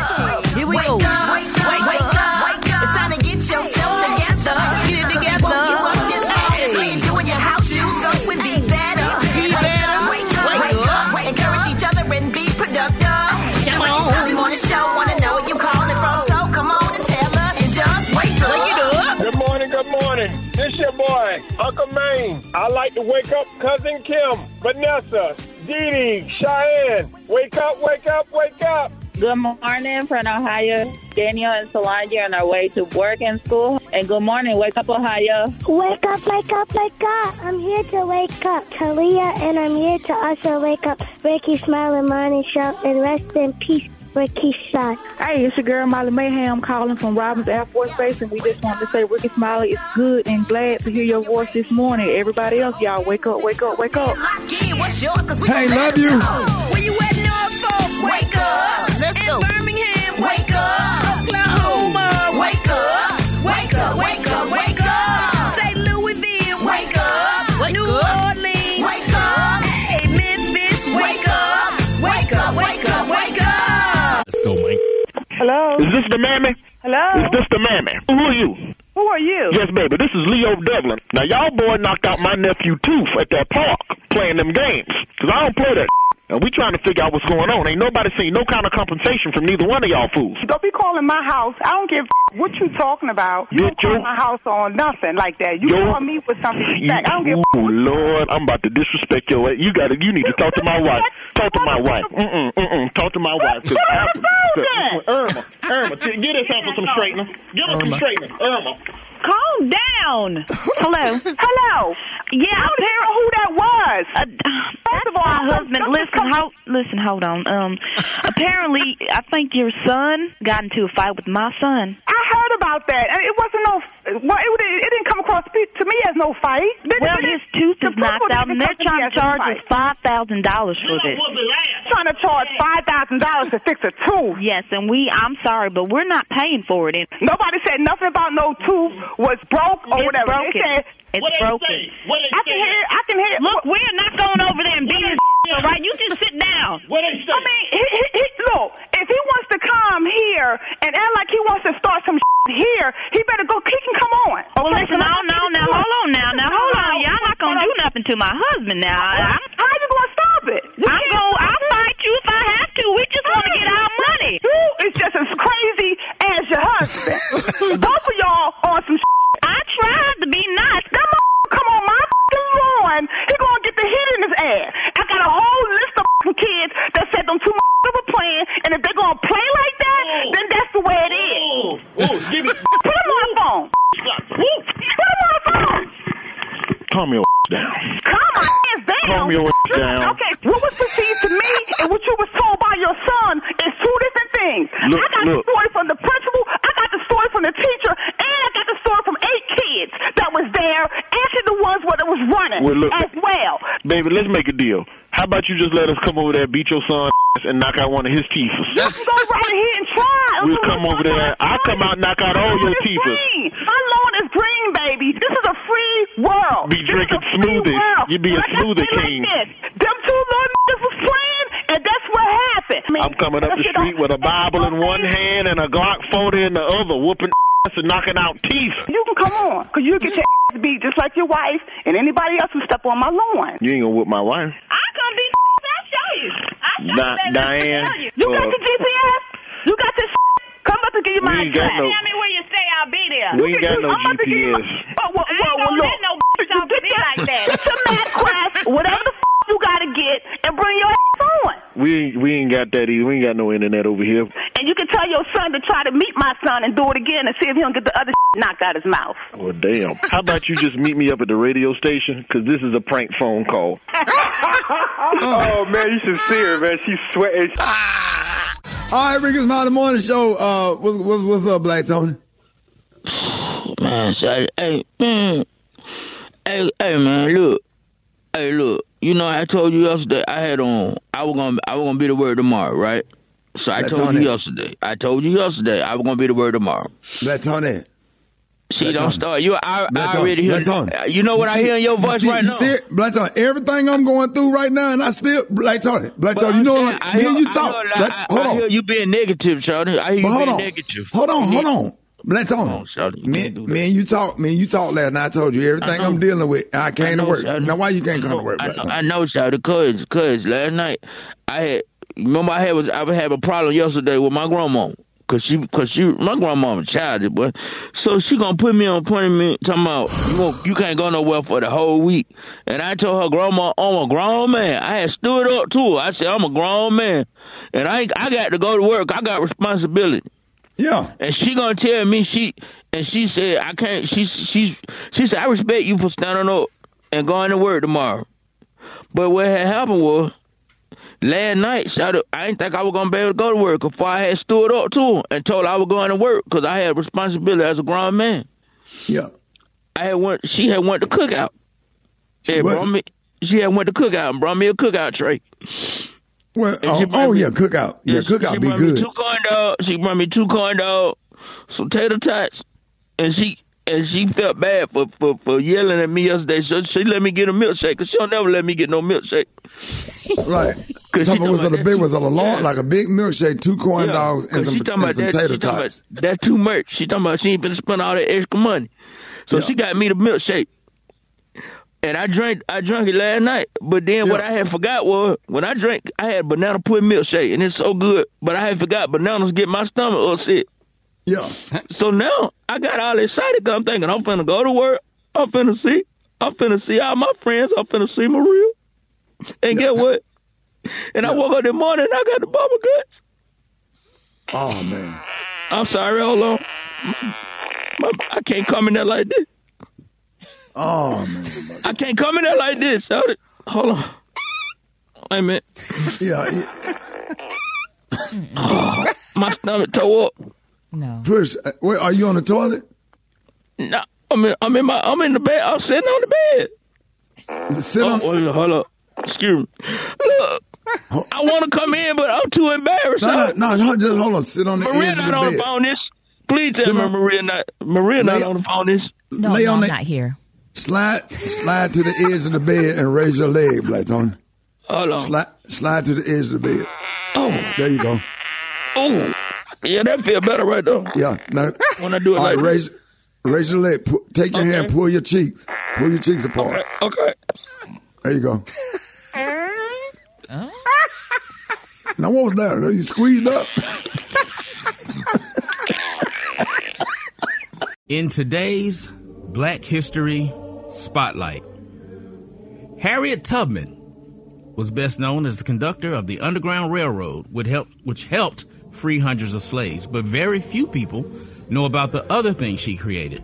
morning. This your boy, Uncle Maine. I like to wake up cousin Kim, Vanessa, Dee Dee, Cheyenne. Wake up, wake up, wake up. Good morning from Ohio. Daniel and Solange on our way to work and school. And good morning, Wake Up Ohio. Wake up, wake up, wake up. I'm here to wake up Talia, and I'm here to also wake up Rickey Smiley Morning Show, and rest in peace, Rickey son. Hey, it's your girl Molly Mayhem calling from Robins Air Force Base, and we just wanted to say Rickey Smiley is good and glad to hear your voice this morning. Everybody else, y'all, wake up, wake up, wake up. Hey, love you. Where you at, Norfolk? Wake up. Let's go. In Birmingham, wake up. Oklahoma, wake up. Wake up, wake up, wake up. Say Louisville, wake up. New Orleans, go, Mike. Hello? Is this the mammy? Hello? Is this the mammy? Who are you? Who are you? Yes, baby. This is Leo Devlin. Now, y'all boy knocked out my nephew Tooth at that park playing them games. Cause I don't play that. And we trying to figure out what's going on. Ain't nobody seen no kind of compensation from neither one of y'all fools. Don't be calling my house. I don't give what you talking about. You don't call my house on nothing like that. You Yo. call me with something respect. I don't give Oh Lord, I'm about to disrespect your. You got to. You need to talk to my wife. Talk to my wife. Mm mm mm. Talk to my wife. 'Cause I- 'cause- Irma, Irma, t- get this help with some straightener. Give her some Irma. straightener, Irma. Calm down. Hello. Hello. Yeah, I don't even know who that was. First of all, my husband. Listen, hold, listen, hold on. Um, apparently, I think your son got into a fight with my son. I heard about that. and It wasn't no. Well, it, it didn't come across to me as no fight. Well, his tooth is knocked out, and they're trying to charge us five thousand dollars for this. Trying to charge five thousand dollars to fix a tooth. Yes, and we. I'm sorry, but we're not paying for it. And Nobody said nothing about no tooth was broke or It's whatever. broken. They said, It's What they broken. say? What I can hear. I can hear. Look, we're not going over there and being right. You just sit down. What they say? I mean, he, he, he, look, if he wants to come here and act like he wants to start some here, he better go. He can come on. Oh, well, listen, no, no, now hold on, now, now hold on. Y'all not gonna do nothing to my husband now. I, I'm, How you gonna stop it? I'm going. You if I have to. We just want to get our money. Is just as crazy as your husband. Both of y'all on some. I tried to be nice. That come on my fucking lawn. He gonna get the heat in his ass. I got a whole list of kids that said them two were playing, and if they gonna play like that, then that's the way it is. Oh, give me. Put him on the phone. Put him on the phone. Calm your down. Calm my ass down. Calm your down. Okay, what was perceived to me and what you was told by your son is two different things. Look, I got look. the story from the principal, I got the story from the teacher, and I got the story from eight kids that was there, and the ones where it was running Well, look. as well. Baby, let's make a deal. How about you just let us come over there, beat your son and knock out one of his teeth? You can go right ahead and try. We'll come over there. I'll come out and knock out all your teeth. My lawn is green, baby. This is a free world. Be drinking smoothies. You be a smoothie king. Them two little niggas was playing, and that's what happened. I'm coming up the street with a Bible in one hand and a Glock 40 in the other, whooping and knocking out teeth. You can come on, because you get your ass beat just like your wife and anybody else who step on my lawn. You ain't gonna whip my wife. I'm gonna be. I'll show you. I'll show Di- you. Diane, You got uh, the GPS? You got this? Come up to give you my We ain't got address. no- Tell me where you stay. I'll be there. We ain't got no I'm about you my- GPS. Oh, well, I ain't well, well, gonna look. let no bitch talk to me like that. Get your MapQuest, whatever the f- you gotta get, and bring your ass on. We we ain't got that either. We ain't got no internet over here. And you can tell your son to try to meet my son and do it again and see if he don't get the other knocked out his mouth. Well, damn. How about you just meet me up at the radio station? Because this is a prank phone call. oh man, you should see her, man. She's sweating. Ah. All right, Rickey Smiley Morning Show. Uh, what's, what's, what's up, Black Tony? Man, say, hey, man, hey, hey, man, look, hey, look. You know, I told you yesterday I had on. I was gonna, I was gonna be the word tomorrow, right? So I That's told on you yesterday. I told you yesterday I was gonna be the word tomorrow. Black Tony. See, don't start. You, I, I already hear. You know what I see- hear in your voice see- right you now. See it? Black Tony. Everything I'm going through right now, and I still Black Tony. Black Tony. You know, like, I me hear- and you I talk. hear- Let's, I, hold I on. hear you being negative, Charlie. I hear you But hold being on. negative. Hold on, You hold on. Black Tony. Me, me and you talk. Me and you talk last night. I told you everything I know. I'm dealing with. I came know, to work. I. Now, why you can't come I to work, Black I know, I know, Charlie. Cause, cause last night I had. Remember, I had was I had a problem yesterday with my grandma. Cause she, cause she, my grandma was childish, but so she gonna put me on appointment talking about you won't, you can't go nowhere for the whole week. And I told her grandma, I'm a grown man. I had stood up to her. I said I'm a grown man. and I I got to go to work. I got responsibility. Yeah. And she gonna tell me she and she said I can't. She she she said I respect you for standing up and going to work tomorrow. But what had happened was last night I, didn't think I was gonna be able to go to work before I had stood up to her and told her I was going to work because I had responsibility as a grown man. Yeah. I had went. She had went to cookout. She had brought me. She had went to cookout and brought me a cookout tray. Well, And oh, oh me- yeah, cookout. Yeah, cookout she be good. two corn dogs. She brought me two corn dogs, some tater tots, and she and she felt bad for, for, for yelling at me yesterday. So she let me get a milkshake because she'll never let me get no milkshake. Right. Cause Talking she was it a big was a long like a big milkshake, two corn Yeah, dogs, and some, and about some that, tater tots. That's too much. She talking about she ain't finna spend all that extra money. So she got me the milkshake. And I drank I drank it last night. But then what I had forgot was when I drank I had banana pudding milkshake and it's so good. But I had forgot bananas get my stomach upset. Yeah. So now I got all excited 'cause I'm thinking I'm finna go to work. I'm finna see I'm finna see all my friends. I'm finna see Maria. And get what? And I woke up this morning and I got the bubble guts. Oh man. I'm sorry, hold on. My- I can't come in there like this. Oh man. I can't come in there like this. Hold on. Wait a minute. Yeah. My stomach tore up. No. Push. uh, Wait, are you on the toilet? No, I'm in, I'm in my I'm in the bed. I'm sitting on the bed. Sit oh, on. wait, hold up. Excuse me. Look, I want to come in, but I'm too embarrassed. No, no, no, no, just hold on. Sit on the Maria edge of the bed. Maria not on the the phone. This. Please tell Sit me on- Maria not Maria not on the phone. This. No, Lay no, on I'm the- not here. Slide, slide to the edge of the bed and raise your leg, Black Tony. Hold on. Slide, slide to the edge of the bed. Oh, There you go. oh, yeah, that feel better right there. Yeah. Now, When I do it all right, like raise, raise your leg. Pu- take your hand, pull your cheeks, pull your cheeks apart. Okay. There you go. Now what was that? You squeezed up. In today's Black History Spotlight, Harriet Tubman was best known as the conductor of the Underground Railroad, which helped, which helped free hundreds of slaves. But very few people know about the other things she created.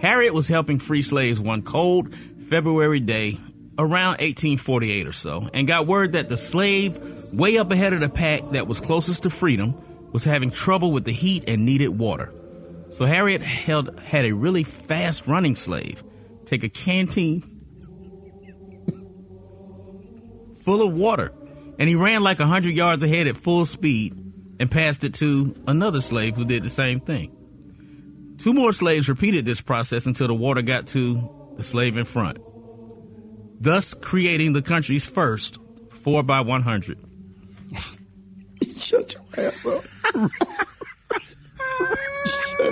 Harriet was helping free slaves one cold February day around 1848 or so, and got word that the slave way up ahead of the pack that was closest to freedom was having trouble with the heat and needed water. So Harriet held, had a really fast running slave take a canteen full of water, and he ran like 100 yards ahead at full speed and passed it to another slave who did the same thing. Two more slaves repeated this process until the water got to the slave in front, thus creating the country's first 4 by 100 Shut your ass up.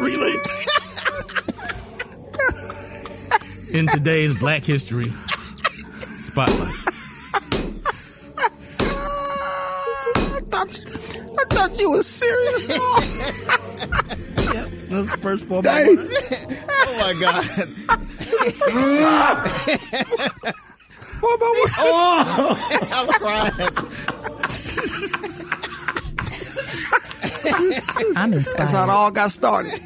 Relay. In today's Black History Spotlight. I thought, you was serious. yep, that's the first four Dang. oh my God. Four by one. Oh, I'm crying. I'm inspired. That's how it all got started.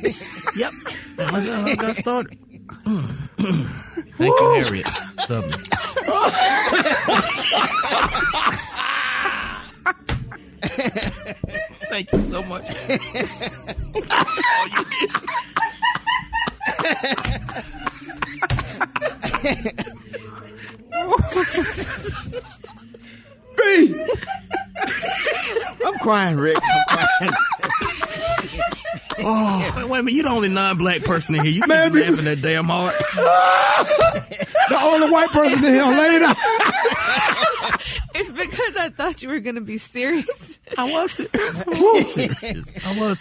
yep. That's how it all got started. Thank you, Harriet. Tubman. Thank you so much. B. I'm crying, Rick. I'm crying. Oh, wait, wait a minute. You're the only non-black person in here. You can't be laughing that damn hard. the only white person in here later. It's because I thought you were going to be serious. I was serious. I was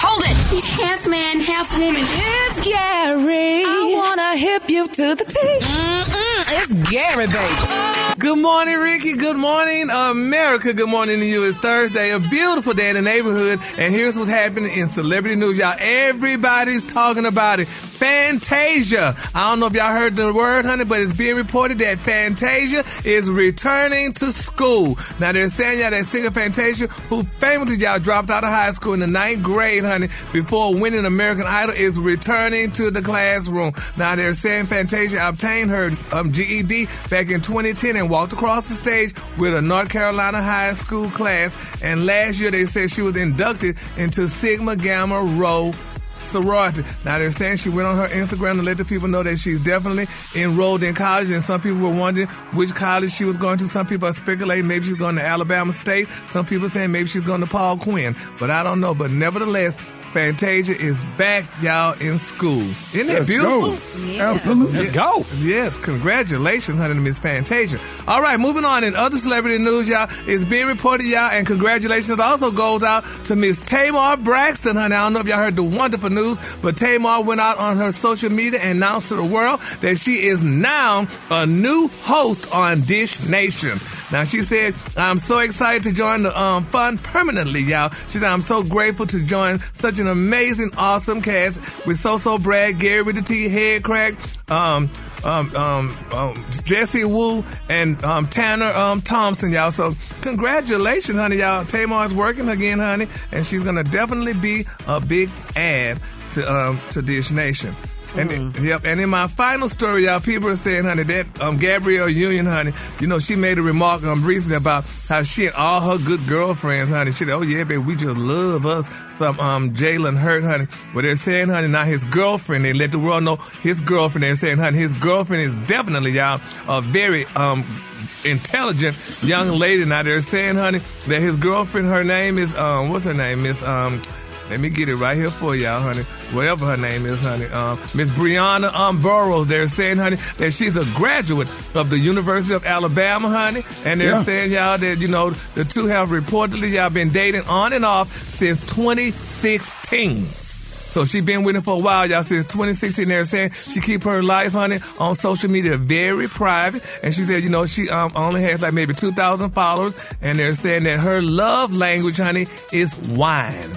Hold it! He's half man, half woman. It's Gary. I wanna hip you to the T. Mm-mm, it's Gary, baby. Good morning, Rickey. Good morning, America. Good morning to you. It's Thursday, a beautiful day in the neighborhood. And here's what's happening in celebrity news, y'all. Everybody's talking about it. Fantasia. I don't know if y'all heard the word, honey, but it's being reported that Fantasia is returning to school. Now they're saying y'all that singer Fantasia, who famously y'all dropped out of high school in the ninth grade, honey, before winning American Idol, is returning to the classroom. Now they're saying Fantasia obtained her um, GED back in 2010 and walked across the stage with a North Carolina high school class. And last year they said she was inducted into Sigma Gamma Rho sorority. Now they're saying she went on her Instagram to let the people know that she's definitely enrolled in college, and some people were wondering which college she was going to. Some people are speculating maybe she's going to Alabama State. Some people saying maybe she's going to Paul Quinn, but I don't know. But nevertheless. Fantasia is back, y'all, in school. Isn't that Let's beautiful? go. Yeah. Absolutely. Let's go. Yes, congratulations, honey, to Miss Fantasia. All right, moving on in other celebrity news, y'all. It's being reported, y'all, and congratulations also goes out to Miss Tamar Braxton, honey. I don't know if y'all heard the wonderful news, but Tamar went out on her social media and announced to the world that she is now a new host on Dish Nation. Now she said, "I'm so excited to join the um, fun permanently, y'all." She said, "I'm so grateful to join such an amazing, awesome cast with So So Brad, Gary with the T, Headkrack, um, um, um, um, Jessie Woo, and um, Tanner um, Thompson, y'all. So congratulations, honey, y'all. Tamar's working again, honey, and she's gonna definitely be a big add to to Dish Nation. And yep, and in my final story, y'all, people are saying, honey, that um, Gabrielle Union, honey, you know, she made a remark um, recently about how she and all her good girlfriends, honey, she oh yeah, baby, we just love us some um Jalen Hurts, honey. But they're saying, honey, now his girlfriend, they let the world know his girlfriend, they're saying, honey, his girlfriend is definitely, y'all, a very um intelligent young lady. Now they're saying, honey, that his girlfriend, her name is um what's her name? Miss um let me get it right here for y'all, honey. Whatever her name is, honey. Um, Miss Bryonna um, Burrows. They're saying, honey, that she's a graduate of the University of Alabama, honey. And they're Yeah. saying, y'all, that, you know, the two have reportedly, y'all, been dating on and off since 2016. So she been with him for a while, y'all. Since 2016, they're saying she keep her life, honey, on social media very private. And she said, you know, she um, only has like maybe 2,000 followers. And they're saying that her love language, honey, is wine.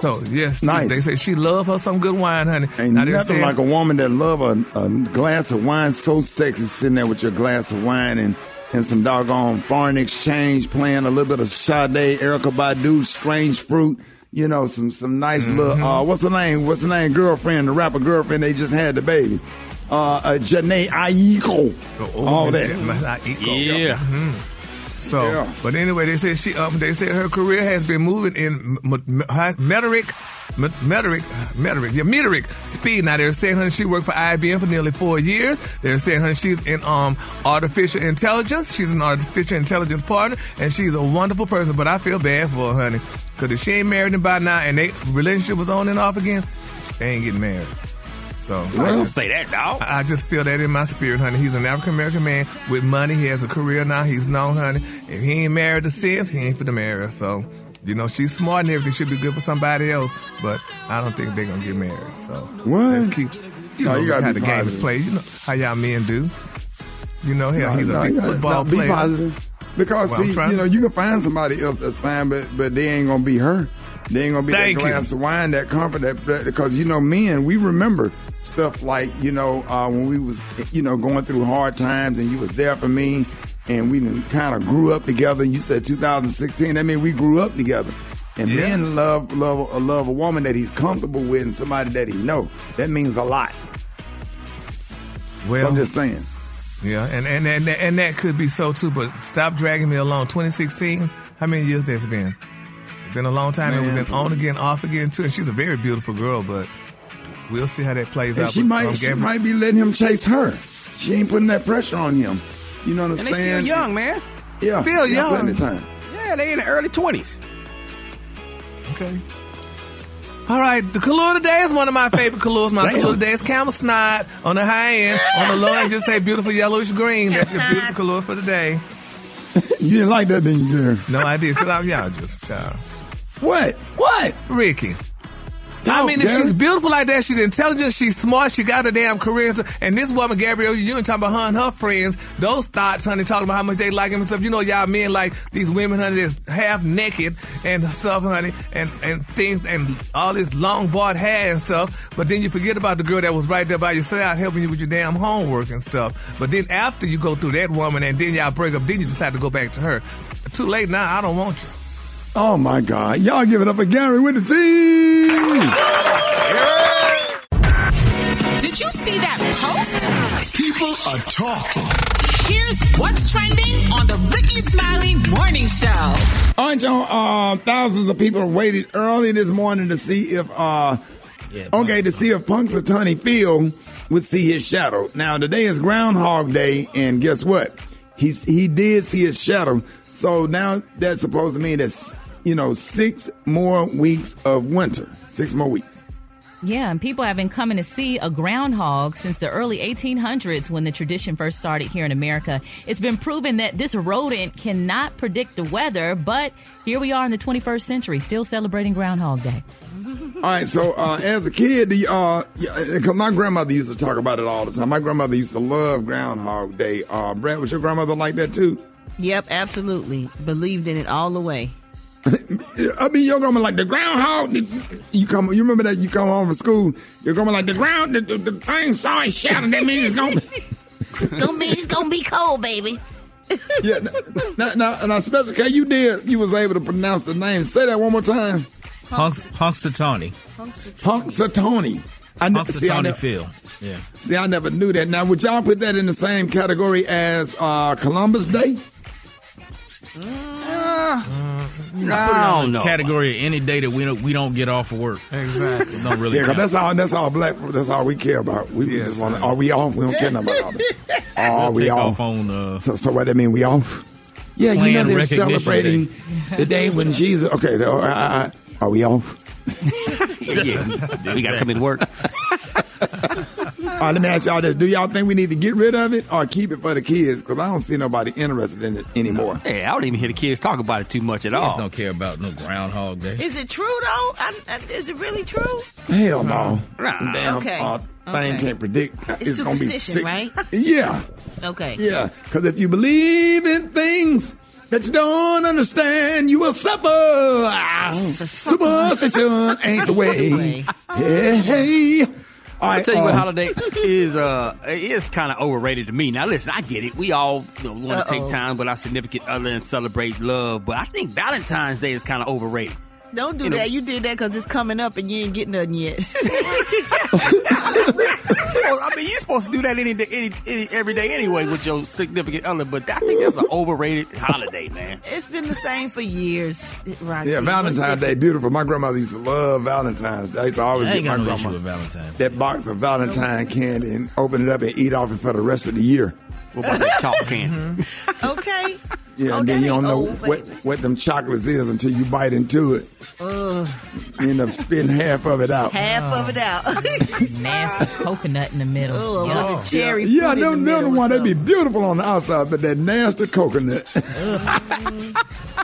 So yes, Nice. They say she love her some good wine, honey. Ain't Now nothing saying- like a woman that love a, a glass of wine so sexy, sitting there with your glass of wine and, and some doggone foreign exchange, playing a little bit of Sade, Erykah Badu, Strange Fruit. You know, some some nice Mm-hmm. little. Uh, what's the name? What's the name? Girlfriend, the rapper girlfriend. They just had the baby. Uh, uh Jhené Aiko. Oh, All Miss that. Jhené Aiko. Yeah. Mhm. So, Yeah. but anyway, they said she, um, they said her career has been moving in m- m- metric, m- metric, metric, yeah, metric speed. Now they're saying, honey, she worked for IBM for nearly four years. They're saying, honey, she's in um artificial intelligence. She's an artificial intelligence partner, and she's a wonderful person. But I feel bad for her, honey, because if she ain't married him by now, and they relationship was on and off again, they ain't getting married. So i Don't say that, dog. I I just feel that in my spirit, honey. He's an African American man with money. He has a career now. He's known, honey. If he ain't married to sis, he ain't for the marry. So, you know, she's smart and everything. Should be good for somebody else. But I don't think they're gonna get married. So What? let's keep. You No, know you gotta how be the game is played. You know how y'all men do. You know, hell, No, he's no, a big gotta- football no, be player. positive. Because Well, see, you know, you can find somebody else that's fine, but but they ain't gonna be her. They ain't gonna be Thank that you. glass of wine, that comfort, that, that because you know, men, we remember stuff like you know uh, when we was you know going through hard times, and you was there for me, and we kind of grew up together. You said 2016, that mean we grew up together. And Yeah. men love love love a woman that he's comfortable with and somebody that he know. That means a lot. Well, I'm just saying. Yeah, and and, and and that could be so too. But stop dragging me along. 2016. How many years that's been? It's been a long time, and Man. we've been on again, off again too. And she's a very beautiful girl, but we'll see how that plays And out. she might um, she might be letting him chase her. She ain't putting that pressure on him. You know what I'm And they saying? still young, man. Yeah, Still young. Plenty of time. Yeah, they in the early twenties. Okay. All right, the color of the day is one of my favorite colors. My Damn. color of the day is camel snot on the high end. On the low end, just say beautiful yellowish green. That's the beautiful color for the day. You didn't like that, did you, No, I did. Cause I'm y'all just child. What? What? Rickey. I mean, if Gary. she's beautiful like that, she's intelligent, she's smart, she got a damn career. and this woman, Gabrielle, you ain't talking about her and her friends. Those thoughts, honey, talking about how much they like him and stuff. You know, y'all men like these women, honey, that's half naked and stuff, honey, and, and things, and all this long bought hair and stuff. But then you forget about the girl that was right there by your side helping you with your damn homework and stuff. But then after you go through that woman and then y'all break up, then you decide to go back to her. Too late now, I don't want you. Oh my God. Y'all give it up for Gary with the T. Did you see that post? People are talking. Here's what's trending on the Rickey Smiley Morning Show. All right, y'all. Uh, thousands of people waited early this morning to see if, uh, okay, to see if Punxsutawney Phil would see his shadow. Now today is Groundhog Day, and guess what? He's he did see his shadow. So now that's supposed to mean that's you know six more weeks of winter. Six more weeks. Yeah, and people have been coming to see a groundhog since the early 1800s when the tradition first started here in America. It's been proven that this rodent cannot predict the weather, but here we are in the 21st century, still celebrating Groundhog Day. All right, so uh, as a kid, the uh, because my grandmother used to talk about it all the time. My grandmother used to love Groundhog Day. Uh, Brat, was your grandmother like that too? Yep, absolutely. Believed in it all the way. I mean, your grandma like the groundhog. You come, you remember that you come home from school. Your grandma like the ground, the, the, the thing saw it shadow. That means it's gonna. It's gonna be it's gonna be cold, baby. yeah, now, now, now, special K, you did. You was able to pronounce the name. Say that one more time. Hunks, Punxsutawney. Punxsutawney. I ne- see, I Punxsutawney never- Phil. Yeah. See, I never knew that. Now, would y'all put that in the same category as uh, Columbus Day? I don't know. Category of any day that we don't we don't get off of work. Exactly. don't really. Yeah, 'cause count. that's all. That's all black. That's all we care about. We just want. Are we off? We don't care nothing about that. Are We'll we take off? off on uh, So, so what that mean? We off? Yeah, you know they're celebrating day. the day when Jesus. Okay, uh, uh, are we off? yeah, we got to come in work. All right, let me ask y'all this: Do y'all think we need to get rid of it or keep it for the kids? Because I don't see nobody interested in it anymore. Hey, I don't even hear the kids talk about it too much at Kids all. don't care about no Groundhog Day. Is it true though? I, I, is it really true? Hell no. Nah. Damn Okay. uh, thing Okay. can't predict. It's gonna be superstition, six. right? Yeah, Okay. yeah. Because if you believe in things that you don't understand, you will suffer. Ah, Superstition ain't the way. Hey, hey. All I'll tell you what um, holiday is uh is kind of overrated to me. Now listen, I get it. We all you know, want to take time with our significant other and celebrate love, but I think Valentine's Day is kind of overrated. Don't do You know- that. You did that because it's coming up and you ain't getting nothing yet. I mean, you're supposed to do that any day, any, any every day anyway with your significant other, but I think that's an overrated holiday, man. it's been the same for years, Rocky. Yeah, Valentine's Day, beautiful. My grandmother used to love Valentine's Day. I used to always get my got no grandma Valentine's. that box of Valentine candy and open it up and eat off it for the rest of the year. What about that chalk can? Okay. Yeah, Oh, and then that you don't know what, what them chocolates is until you bite into it. Ugh. You end up spitting half of it out. Half of it out. Nasty coconut in the middle. Oh, Yuck. with the cherry Yeah, fruit in them, the them the one or they be beautiful on the outside, but that nasty coconut.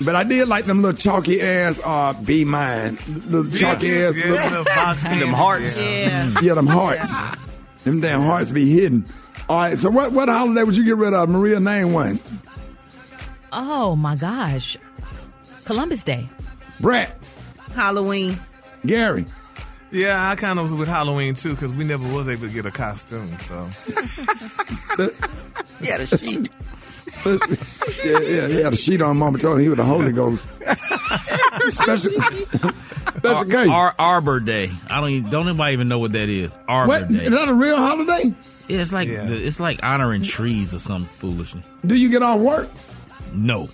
but I did like them little chalky ass uh be mine. Little chalky ass Yeah, little, little box candy. Them hearts. Yeah. Yeah, them hearts. Them damn hearts be hidden. All right, so what what holiday would you get rid of? Maria, name one. Oh my gosh. Columbus Day. Brett, Halloween. Gary. Yeah, I kind of was with Halloween too because we never was able to get a costume. So Yeah, the sheet. yeah, yeah, he had a sheet on Mama told him he was the Holy Ghost. special special case. Ar- Arbor Day. I don't even, don't anybody even know what that is. Arbor What? Day. Is that a real holiday? Yeah, it's like Yeah. the, it's like honoring trees or some foolishness. Do you get off work? No.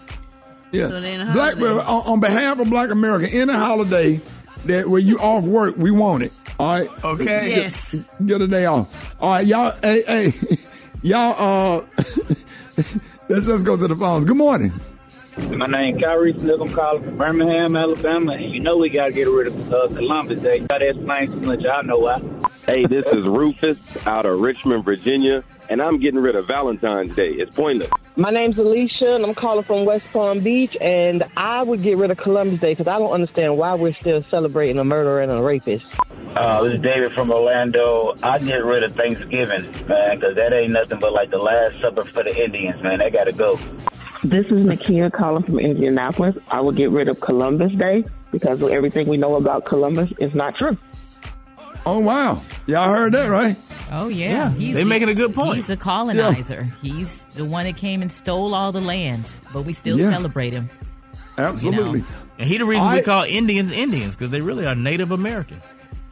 Yeah. So it ain't a Black, on, on behalf of Black America, any holiday that where you off work, we want it. All right. Okay. Yes. Get a day off. All right, y'all. Hey, hey, y'all. Uh, let's let's go to the phones. Good morning. My name is Kyrie Smith. I'm calling from Birmingham, Alabama. And you know we got to get rid of uh, Columbus Day. Got to explain too much. I know why. Hey, this is Rufus out of Richmond, Virginia, and I'm getting rid of Valentine's Day. It's pointless. My name's Alicia, and I'm calling from West Palm Beach, and I would get rid of Columbus Day because I don't understand why we're still celebrating a murderer and a rapist. Uh, this is David from Orlando. I get rid of Thanksgiving, man, because that ain't nothing but like the last supper for the Indians, man. They got to go. This is Nakia calling from Indianapolis. I would get rid of Columbus Day because everything we know about Columbus is not true. Oh wow, y'all heard that right? Oh yeah, Yeah, they making a good point. He's a colonizer. He's the one that came and stole all the land, but we still Yeah. celebrate him. Absolutely. And he the reason we call Indians Indians because they really are Native American.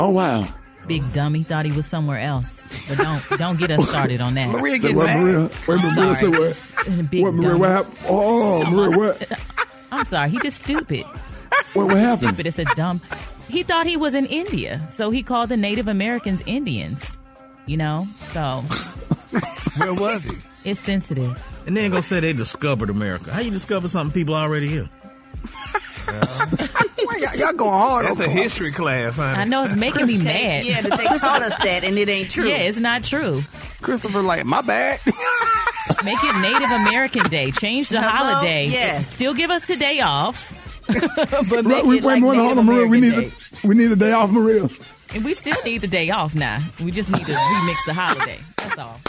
Oh wow. Big dummy thought he was somewhere else. But don't don't get us started on that. Maria Say what, Maria? Wait, Maria, say what? Big What, Maria, dummy. what happened? Oh, Maria, what? I'm sorry, he just stupid. What, what happened? Stupid. It's a dumb. He thought he was in India, so he called the Native Americans Indians. You know, so Where was he? it's sensitive. And then gonna say they discovered America. How you discover something people already here? y'all, y'all going hard. That's a history class, honey. I know it's making me mad. Yeah, that they taught us that, and it ain't true. Yeah, it's not true. Christopher, like, my bad. Make it Native American Day. Change the Hello? holiday. Yes. Still give us a day off. but Wait, make wait, it like wait, hold Native on, Maria. We American need Day. a, we need a day off, Maria. And we still need the day off now. We just need to remix the holiday. That's all.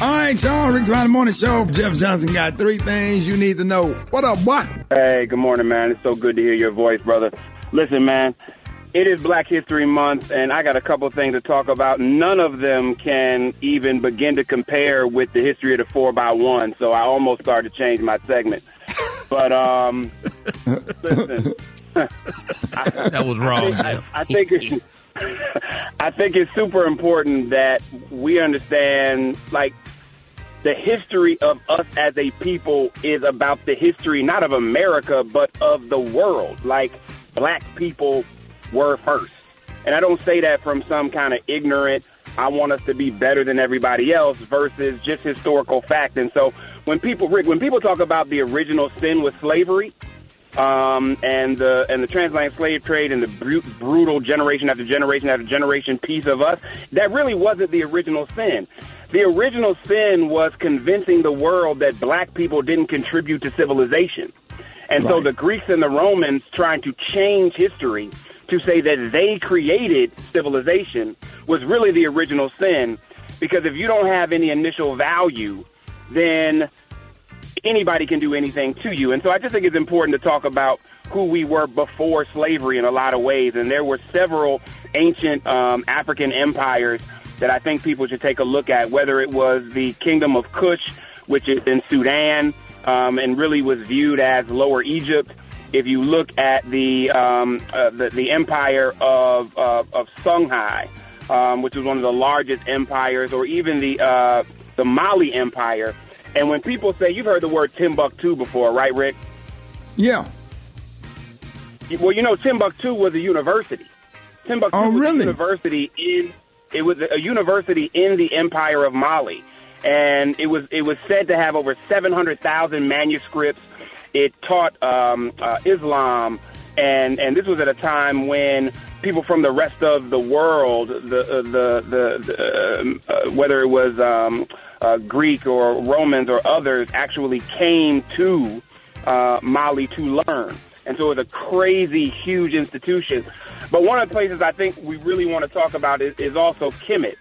All right, y'all. Rick's Friday Morning Show. Jeff Johnson got three things you need to know. What up, boy? Hey, good morning, man. It's so good to hear your voice, brother. Listen, man, it is Black History Month, and I got a couple things to talk about. None of them can even begin to compare with the history of the 4 by one so I almost started to change my segment. But, um, listen. That was wrong, I, Jeff. I think it's, I think it's super important that we understand, like, the history of us as a people is about the history not of America but of the world. Like black people were first. And I don't say that from some kind of ignorant I want us to be better than everybody else versus just historical fact. And so when people Rick, when people talk about the original sin with slavery, um, and the and the transatlantic slave trade and the bru- brutal generation after generation after generation piece of us, that really wasn't the original sin. The original sin was convincing the world that black people didn't contribute to civilization. And so the Greeks and the Romans trying to change history to say that they created civilization was really the original sin because if you don't have any initial value, then anybody can do anything to you. And so I just think it's important to talk about who we were before slavery in a lot of ways. And there were several ancient um, African empires that I think people should take a look at, whether it was the Kingdom of Kush, which is in Sudan, um, and really was viewed as Lower Egypt. If you look at the um, uh, the, the empire of uh, of Songhai, um, which was one of the largest empires, or even the uh, the Mali Empire. And when people say you've heard the word Timbuktu before, right, Rick? Yeah. Well, you know, Timbuktu was a university. Timbuktu Oh, was really? a university in it was a university in the Empire of Mali, and it was it was said to have over seven hundred thousand manuscripts. It taught um, uh, Islam, and and this was at a time when people from the rest of the world, the uh, the the, the um, uh, whether it was um, uh, Greek or Romans or others, actually came to uh, Mali to learn. And so it's a crazy, huge institution. But one of the places I think we really want to talk about is, is also Kemet.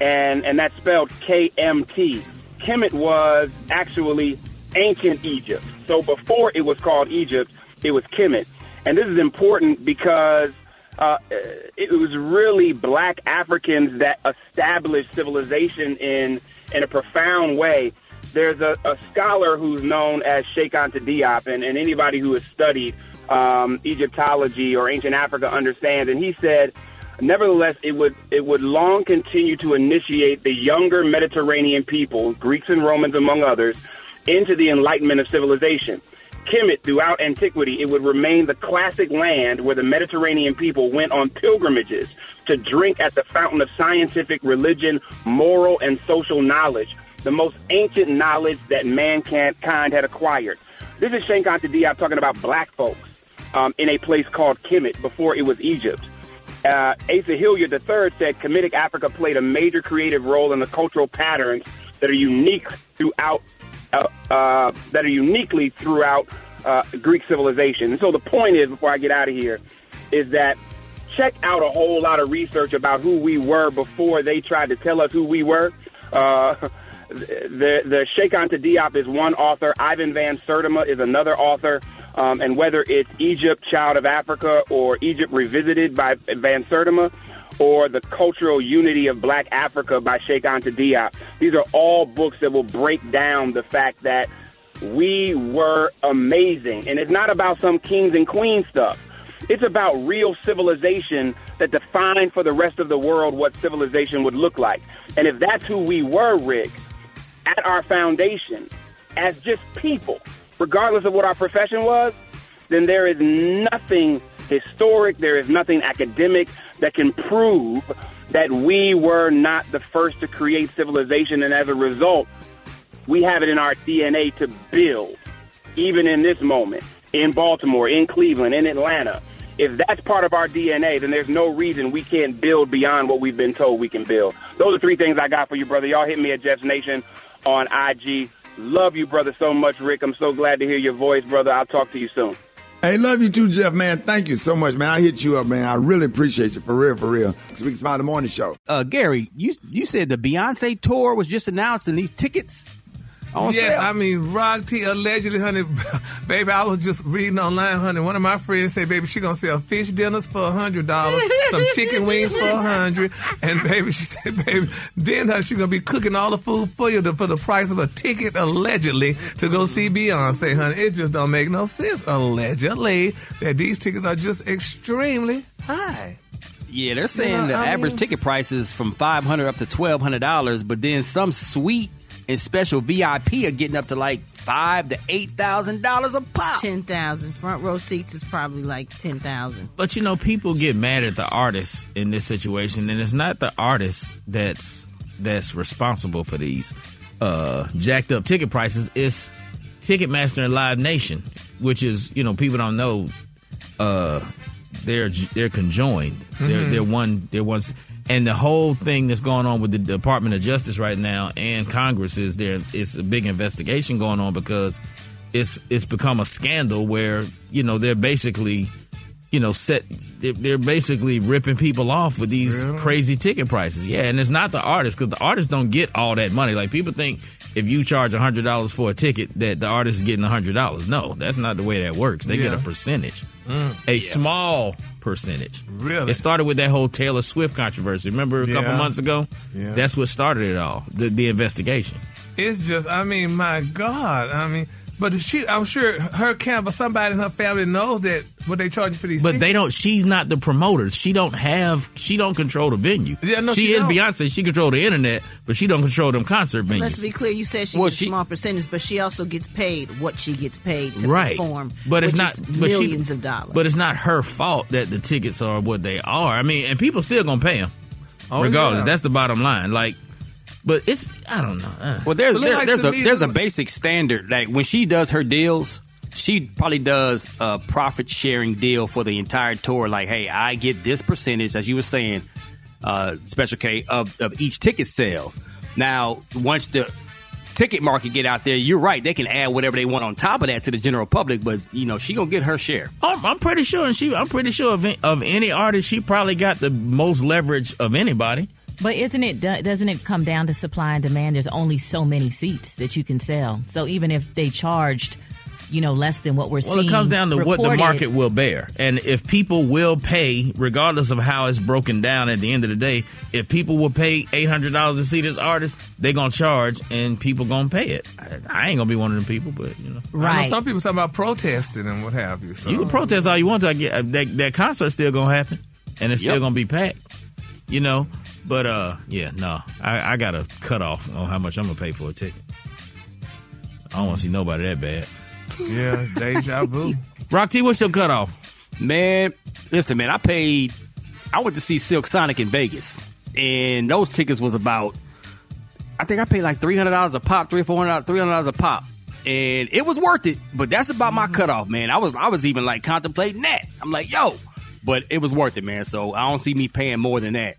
And, and that's spelled K-M-T. Kemet was actually ancient Egypt. So before it was called Egypt, it was Kemet. And this is important because uh, it was really black Africans that established civilization in, in a profound way there's a, a scholar who's known as Cheikh Anta Diop, and, and anybody who has studied um, Egyptology or ancient Africa understands. And he said, nevertheless, it would it would long continue to initiate the younger Mediterranean people, Greeks and Romans among others, into the enlightenment of civilization. Kemet, throughout antiquity, it would remain the classic land where the Mediterranean people went on pilgrimages to drink at the fountain of scientific, religion, moral, and social knowledge the most ancient knowledge that mankind had acquired. This is Cheikh Anta Diop talking about black folks um, in a place called Kemet before it was Egypt. Uh, Asa Hilliard III said Kemetic Africa played a major creative role in the cultural patterns that are unique throughout, uh, uh, that are uniquely throughout uh, Greek civilization. And so the point is, before I get out of here, is that check out a whole lot of research about who we were before they tried to tell us who we were. Uh, the the Cheikh Diop is one author. Ivan Van Sertima is another author. Um, and whether it's Egypt, Child of Africa, or Egypt Revisited by Van Sertima, or The Cultural Unity of Black Africa by Cheikh Anta Diop, these are all books that will break down the fact that we were amazing. And it's not about some kings and queens stuff. It's about real civilization that defined for the rest of the world what civilization would look like. And if that's who we were, Rick, at our foundation, as just people, regardless of what our profession was, then there is nothing historic, there is nothing academic that can prove that we were not the first to create civilization. And as a result, we have it in our DNA to build, even in this moment, in Baltimore, in Cleveland, in Atlanta. If that's part of our DNA, then there's no reason we can't build beyond what we've been told we can build. Those are three things I got for you, brother. Y'all hit me at Jeff's Nation on IG. Love you, brother, so much, Rick. I'm so glad to hear your voice, brother. I'll talk to you soon. Hey, love you too, Jeff, man. Thank you so much, man. I hit you up, man. I really appreciate you. For real, for real. Speak Smile the Morning Show. Uh, Gary, you you said the Beyonce tour was just announced and these tickets on yeah, sale. I mean, Rock T allegedly, honey, baby, I was just reading online, honey. One of my friends said, baby, she gonna sell fish dinners for a hundred dollars, some chicken wings for a hundred, and baby, she said, baby, then honey, she gonna be cooking all the food for you to, for the price of a ticket, allegedly, to go see Beyonce, honey. It just don't make no sense, allegedly, that these tickets are just extremely high. Yeah, they're saying know, the I average mean- ticket price is from five hundred up to twelve hundred dollars, but then some suite and special VIP are getting up to like five to eight thousand dollars a pop. Ten thousand front row seats is probably like ten thousand. But you know, people get mad at the artists in this situation, and it's not the artist that's that's responsible for these uh, jacked up ticket prices. It's Ticketmaster and Live Nation, which is you know people don't know uh, they're they're conjoined. They're Mhm. they're one they're one. And the whole thing that's going on with the Department of Justice right now and Congress is there. It's a big investigation going on because it's it's become a scandal where you know they're basically you know set they're, they're basically ripping people off with these Really? crazy ticket prices. Yeah, and it's not the artists because the artists don't get all that money. Like people think if you charge hundred dollars for a ticket that the artist is getting hundred dollars. No, that's not the way that works. They get a percentage, Mm. a small percentage. Really? It started with that whole Taylor Swift controversy. Remember a couple months ago? Yeah. That's what started it all. The the investigation. It's just, I mean, my God, I mean, but she, I'm sure her camp or somebody in her family knows that what they charge you for these. But tickets. they don't. She's not the promoter. She don't have. She don't control the venue. Yeah, no, she, she is don't. Beyonce. She control the internet, but she don't control them concert venues. Let's be clear. You said she Well, gets she- a small percentage, but she also gets paid what she gets paid to right. perform. but it's which not is but she- millions of dollars. But it's not her fault that the tickets are what they are. I mean, and people still gonna pay them, Oh, regardless. yeah. That's the bottom line. Like, but it's I don't know. Uh. Well, there's there, like there's a there's a basic standard. Like when she does her deals, she probably does a profit sharing deal for the entire tour. Like, hey, I get this percentage, as you were saying, uh, Special K of of each ticket sale. Now, once the ticket market get out there, you're right. They can add whatever they want on top of that to the general public, but you know she gonna get her share. I'm, I'm pretty sure, and she. I'm pretty sure of, of any artist, she probably got the most leverage of anybody. But isn't it doesn't it come down to supply and demand? There's only so many seats that you can sell. So even if they charged, you know, less than what we're Well, seeing, it comes down to what the market will bear. And if people will pay, regardless of how it's broken down at the end of the day, if people will pay $800 to see this artist, they're going to charge and people going to pay it. I, I ain't going to be one of them people, but, you know. I know some people talking about protesting and what have you. So. You can protest all you want to. I get, uh, that, that concert's still going to happen and it's still going to be packed, you know. But, uh, yeah, no, I, I got a cut off on how much I'm going to pay for a ticket. I don't want to see nobody that bad. Yeah, deja vu. Rock T, what's your cutoff? Man, listen, man, I paid. I went to see Silk Sonic in Vegas, and those tickets was about. I think I paid like three hundred dollars a pop, three or four hundred, three hundred dollars a pop, and it was worth it. But that's about my cutoff, man. I was, I was even like contemplating that. I'm like, yo, but it was worth it, man. So I don't see me paying more than that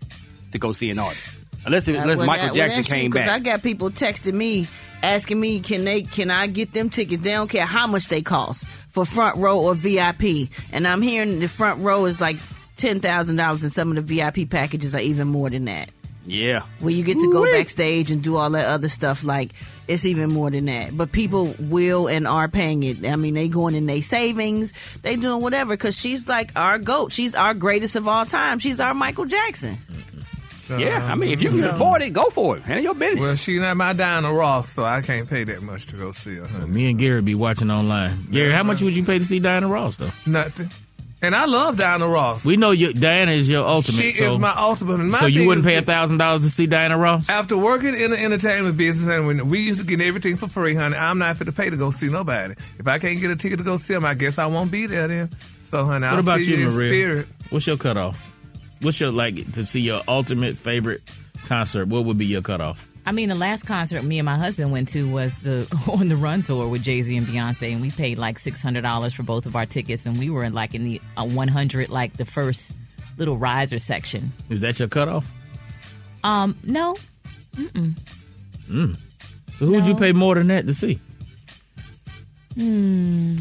to go see an artist, unless it, Uh, unless well, Michael that- well, Jackson that's true, back. I got people texting me asking me, can they, can I get them tickets? They don't care how much they cost for front row or VIP. And I'm hearing the front row is like ten thousand dollars, and some of the VIP packages are even more than that. Yeah. Where you get to go Ooh-wee. backstage and do all that other stuff, like it's even more than that. But people will and are paying it. I mean, they going in their savings, they doing whatever because she's like our goat. She's our greatest of all time. She's our Michael Jackson. Mm-hmm. Yeah, I mean, if you can No. afford it, go for it. Handle your business. Well, she not my Diana Ross, so I can't pay that much to go see her. honey. Me and Gary be watching online. Gary, how much would you pay to see Diana Ross though? Nothing. And I love Diana Ross. We know you, Diana is your ultimate. She so, is my ultimate. My so you wouldn't pay a thousand dollars to see Diana Ross? After working in the entertainment business, and when we used to get everything for free, honey, I'm not fit to pay to go see nobody. If I can't get a ticket to go see them, I guess I won't be there then. So, honey, I'll what about see you, you in Maria? spirit. What's your cutoff? What's your like to see your ultimate favorite concert? What would be your cutoff? I mean, the last concert me and my husband went to was the On the Run tour with Jay Z and Beyonce, and we paid like six hundred dollars for both of our tickets, and we were in like in the uh, one hundred, like the first little riser section. Is that your cutoff? Um, no, Mm-mm. Mm. So who would you pay more than that to see? Hmm.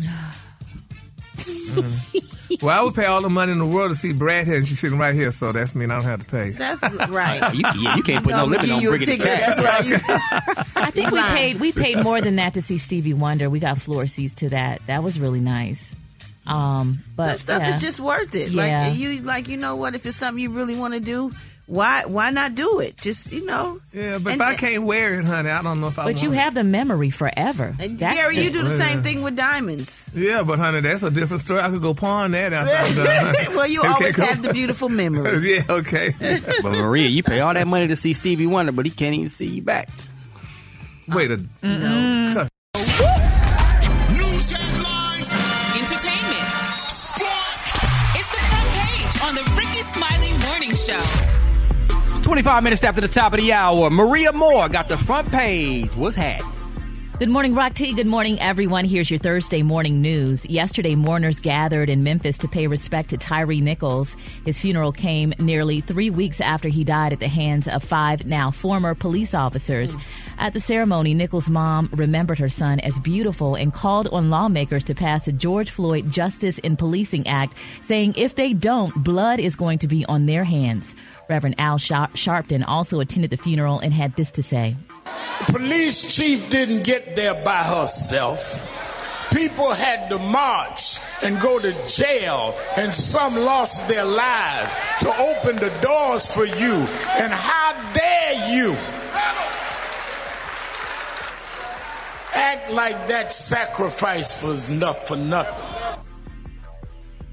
Well, I would pay all the money in the world to see Brat here, and she's sitting right here, so that's mean I don't have to pay. That's right. You, yeah, you can't put no I'm limit on give bringing the ticket. tax. That's right. You- I think we paid we paid more than that to see Stevie Wonder. We got floor seats to that. That was really nice. Um, but Some stuff yeah. is just worth it. Yeah. Like you, like you know what? If it's something you really want to do, why why not do it? Just you know. Yeah, but And- if I can't wear it, honey, I don't know if I. But you want it. have the memory forever. That's Gary, the- you do the Yeah. same thing with diamonds. Yeah, but honey, that's a different story. I could go pawn that after I'm well, you Okay, always go. have the beautiful memory. yeah, okay. But Maria, you pay all that money to see Stevie Wonder, but he can't even see you back. Wait a no. cut. 25 minutes after the top of the hour. Maria Moore got the front page. What's happening? Good morning, Rock T. Good morning, everyone. Here's your Thursday morning news. Yesterday, mourners gathered in Memphis to pay respect to Tyre Nichols. His funeral came nearly three weeks after he died at the hands of five now former police officers. At the ceremony, Nichols' mom remembered her son as beautiful and called on lawmakers to pass the George Floyd Justice in Policing Act, saying if they don't, blood is going to be on their hands. Reverend Al Sharpton also attended the funeral and had this to say. Police chief didn't get there by herself. People had to march and go to jail, and some lost their lives to open the doors for you. And how dare you act like that sacrifice was enough for nothing?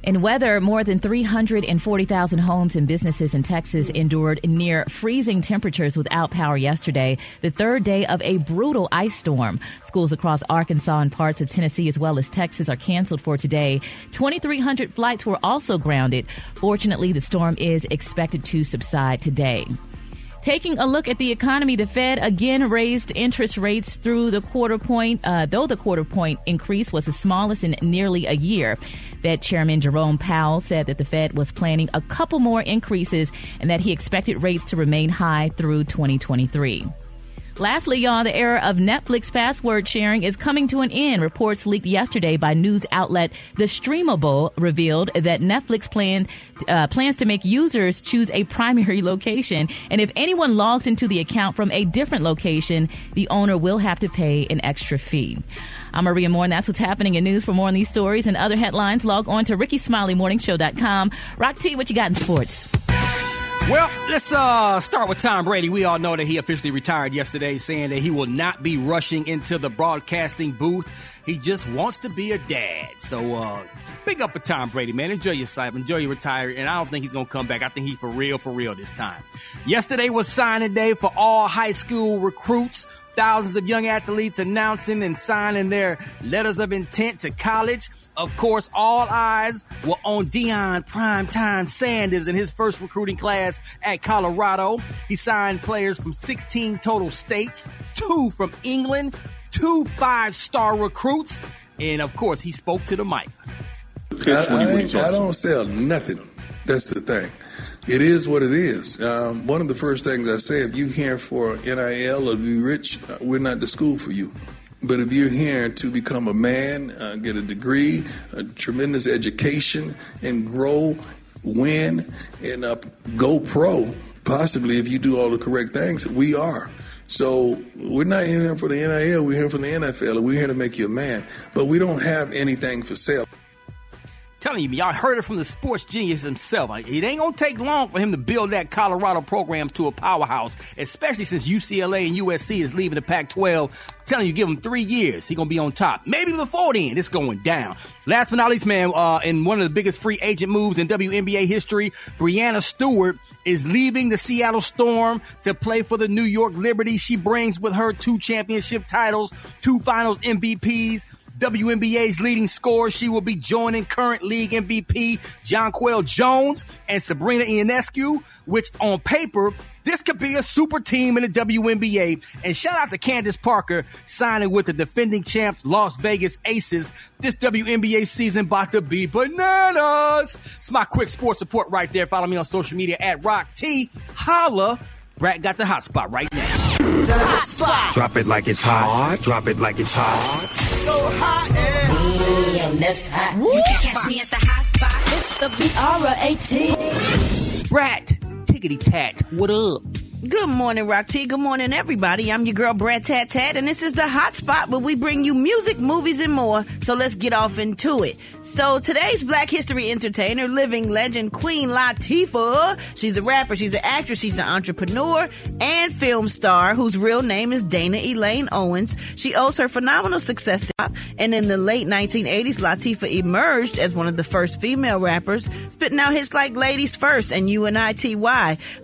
In weather, more than 340,000 homes and businesses in Texas endured near freezing temperatures without power yesterday, the third day of a brutal ice storm. Schools across Arkansas and parts of Tennessee as well as Texas are canceled for today. 2,300 flights were also grounded. Fortunately, the storm is expected to subside today. Taking a look at the economy, the Fed again raised interest rates through the quarter point, uh, though the quarter point increase was the smallest in nearly a year. Fed Chairman Jerome Powell said that the Fed was planning a couple more increases and that he expected rates to remain high through 2023. Lastly, y'all, the era of Netflix password sharing is coming to an end. Reports leaked yesterday by news outlet The Streamable revealed that Netflix planned, uh, plans to make users choose a primary location. And if anyone logs into the account from a different location, the owner will have to pay an extra fee. I'm Maria Moore, and that's what's happening in news. For more on these stories and other headlines, log on to RickeySmileyMorningShow.com. Rock T, what you got in sports? Well, let's uh, start with Tom Brady. We all know that he officially retired yesterday, saying that he will not be rushing into the broadcasting booth. He just wants to be a dad. So, uh, big up for Tom Brady, man. Enjoy yourself. Enjoy your retirement. And I don't think he's going to come back. I think he's for real, for real this time. Yesterday was signing day for all high school recruits. Thousands of young athletes announcing and signing their letters of intent to college. Of course, all eyes were on Deion Primetime Sanders in his first recruiting class at Colorado. He signed players from 16 total states, two from England, two five star recruits, and of course, he spoke to the mic. I, I I don't sell nothing. That's the thing. It is what it is. Um, one of the first things I say, if you're here for NIL or to be rich, uh, we're not the school for you. But if you're here to become a man, uh, get a degree, a tremendous education, and grow win and uh, go pro. Possibly, if you do all the correct things, we are. So we're not here for the NIL. We're here for the NFL. We're here to make you a man. But we don't have anything for sale. Telling you, y'all heard it from the sports genius himself. It ain't gonna take long for him to build that Colorado program to a powerhouse, especially since UCLA and USC is leaving the Pac-12. Telling you, give him three years, he gonna be on top. Maybe before then, it's going down. Last but not least, man, uh, in one of the biggest free agent moves in WNBA history, Breanna Stewart is leaving the Seattle Storm to play for the New York Liberty. She brings with her two championship titles, two Finals MVPs. WNBA's leading scorer. She will be joining current league MVP Jonquel Jones and Sabrina Ionescu, which on paper, this could be a super team in the WNBA. And shout out to Candace Parker signing with the defending champs Las Vegas Aces. This WNBA season about to be bananas. It's my quick sports report right there. Follow me on social media at Rock T. Holla. Brat got the hot spot right now. The hot spot. Drop it like it's hot. Drop it like it's hot. So hot and damn, that's hot. You can catch me at the hot spot. It's the B-R-A-T. Brat, tickety tat, what up? Good morning, Rock T. Good morning, everybody. I'm your girl, Brat Tat Tat, and this is the hot spot where we bring you music, movies, and more. So let's get off into it. So today's Black History entertainer, living legend Queen Latifah. She's a rapper, she's an actress, she's an entrepreneur and film star whose real name is Dana Elaine Owens. She owes her phenomenal success to pop, and in the late 1980s, Latifah emerged as one of the first female rappers, spitting out hits like Ladies First and UNITY.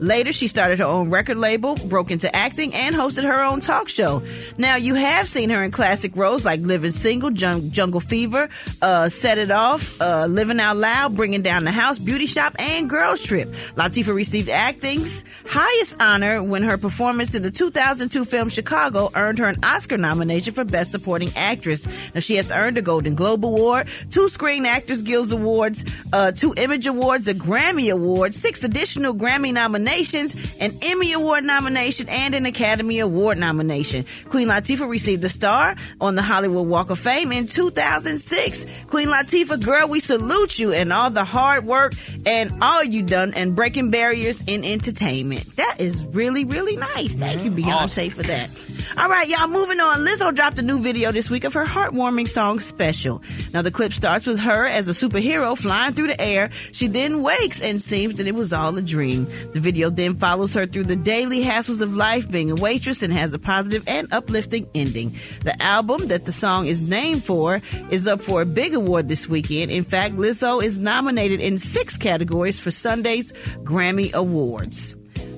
Later, she started her own record label, broke into acting, and hosted her own talk show. Now, you have seen her in classic roles like Living Single, Jung- Jungle Fever, uh, Set It Off, uh, Living Out Loud, Bringing Down the House, Beauty Shop, and Girls Trip. Latifah received acting's highest honor when her performance in the 2002 film Chicago earned her an Oscar nomination for Best Supporting Actress. Now, she has earned a Golden Globe Award, two Screen Actors Guild Awards, uh, two Image Awards, a Grammy Award, six additional Grammy nominations, an Emmy Award nomination, and an Academy Award nomination. Queen Latifah received a star on the Hollywood Walk of Fame in 2006. Queen Latifah, girl, we salute you and all the hard work and all you done and breaking barriers in entertainment. That is really, really nice. Thank you, mm-hmm. Beyonce, for that. All right, y'all, moving on. Lizzo dropped a new video this week of her heartwarming song Special. Now, the clip starts with her as a superhero flying through the air. She then wakes and seems that it was all a dream. The video then follows her through the daily hassles of life being a waitress and has a positive and uplifting ending. The album that the song is named for is up for a big award this weekend. In fact, Lizzo is nominated in six categories for Sunday's Grammy Awards.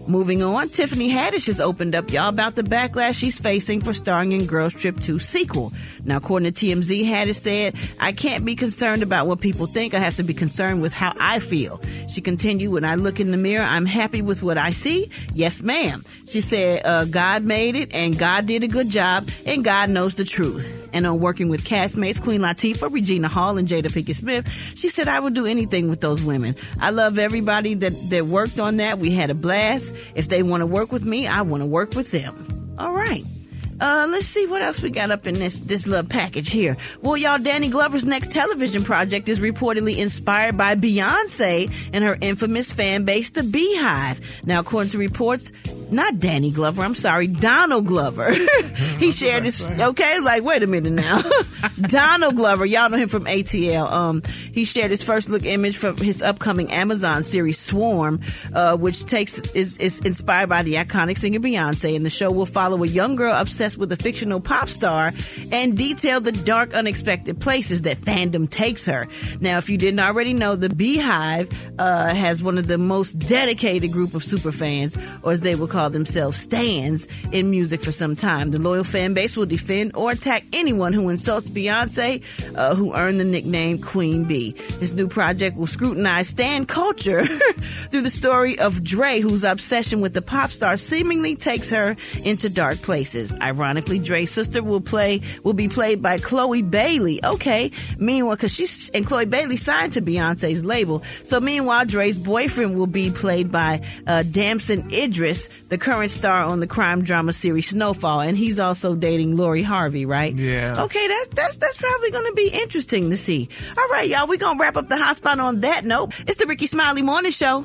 Moving on, Tiffany Haddish has opened up, y'all, about the backlash she's facing for starring in Girls Trip 2 sequel. Now, according to TMZ, Haddish said, I can't be concerned about what people think. I have to be concerned with how I feel. She continued, when I look in the mirror, I'm happy with what I see. Yes, ma'am. She said, uh, God made it and God did a good job and God knows the truth. And on working with castmates Queen Latifah, Regina Hall, and Jada Pinkett Smith, she said, I would do anything with those women. I love everybody that, that worked on that. We had a blast. If they want to work with me, I want to work with them. All right. Uh, let's see what else we got up in this this little package here. Well, y'all, Danny Glover's next television project is reportedly inspired by Beyonce and her infamous fan base, the Beehive. Now, according to reports, not Danny Glover, I'm sorry, Donald Glover. he shared his okay, like wait a minute now. Donald Glover, y'all know him from ATL. Um, he shared his first look image from his upcoming Amazon series Swarm, uh, which takes is is inspired by the iconic singer Beyonce, and the show will follow a young girl obsessed with a fictional pop star and detail the dark, unexpected places that fandom takes her. Now, if you didn't already know, the Beehive uh, has one of the most dedicated group of super fans, or as they will call themselves, stands in music for some time. The loyal fan base will defend or attack anyone who insults Beyonce, uh, who earned the nickname Queen Bee. This new project will scrutinize stan culture through the story of Dre, whose obsession with the pop star seemingly takes her into dark places. Ironically, Dre's sister will play will be played by Chloe Bailey. Okay, meanwhile, because she's and Chloe Bailey signed to Beyonce's label, so meanwhile, Dre's boyfriend will be played by uh, Damson Idris, the current star on the crime drama series Snowfall, and he's also dating Lori Harvey, right? Yeah. Okay, that's that's that's probably going to be interesting to see. All right, y'all, we're gonna wrap up the hot spot on that note. It's the Rickey Smiley Morning Show.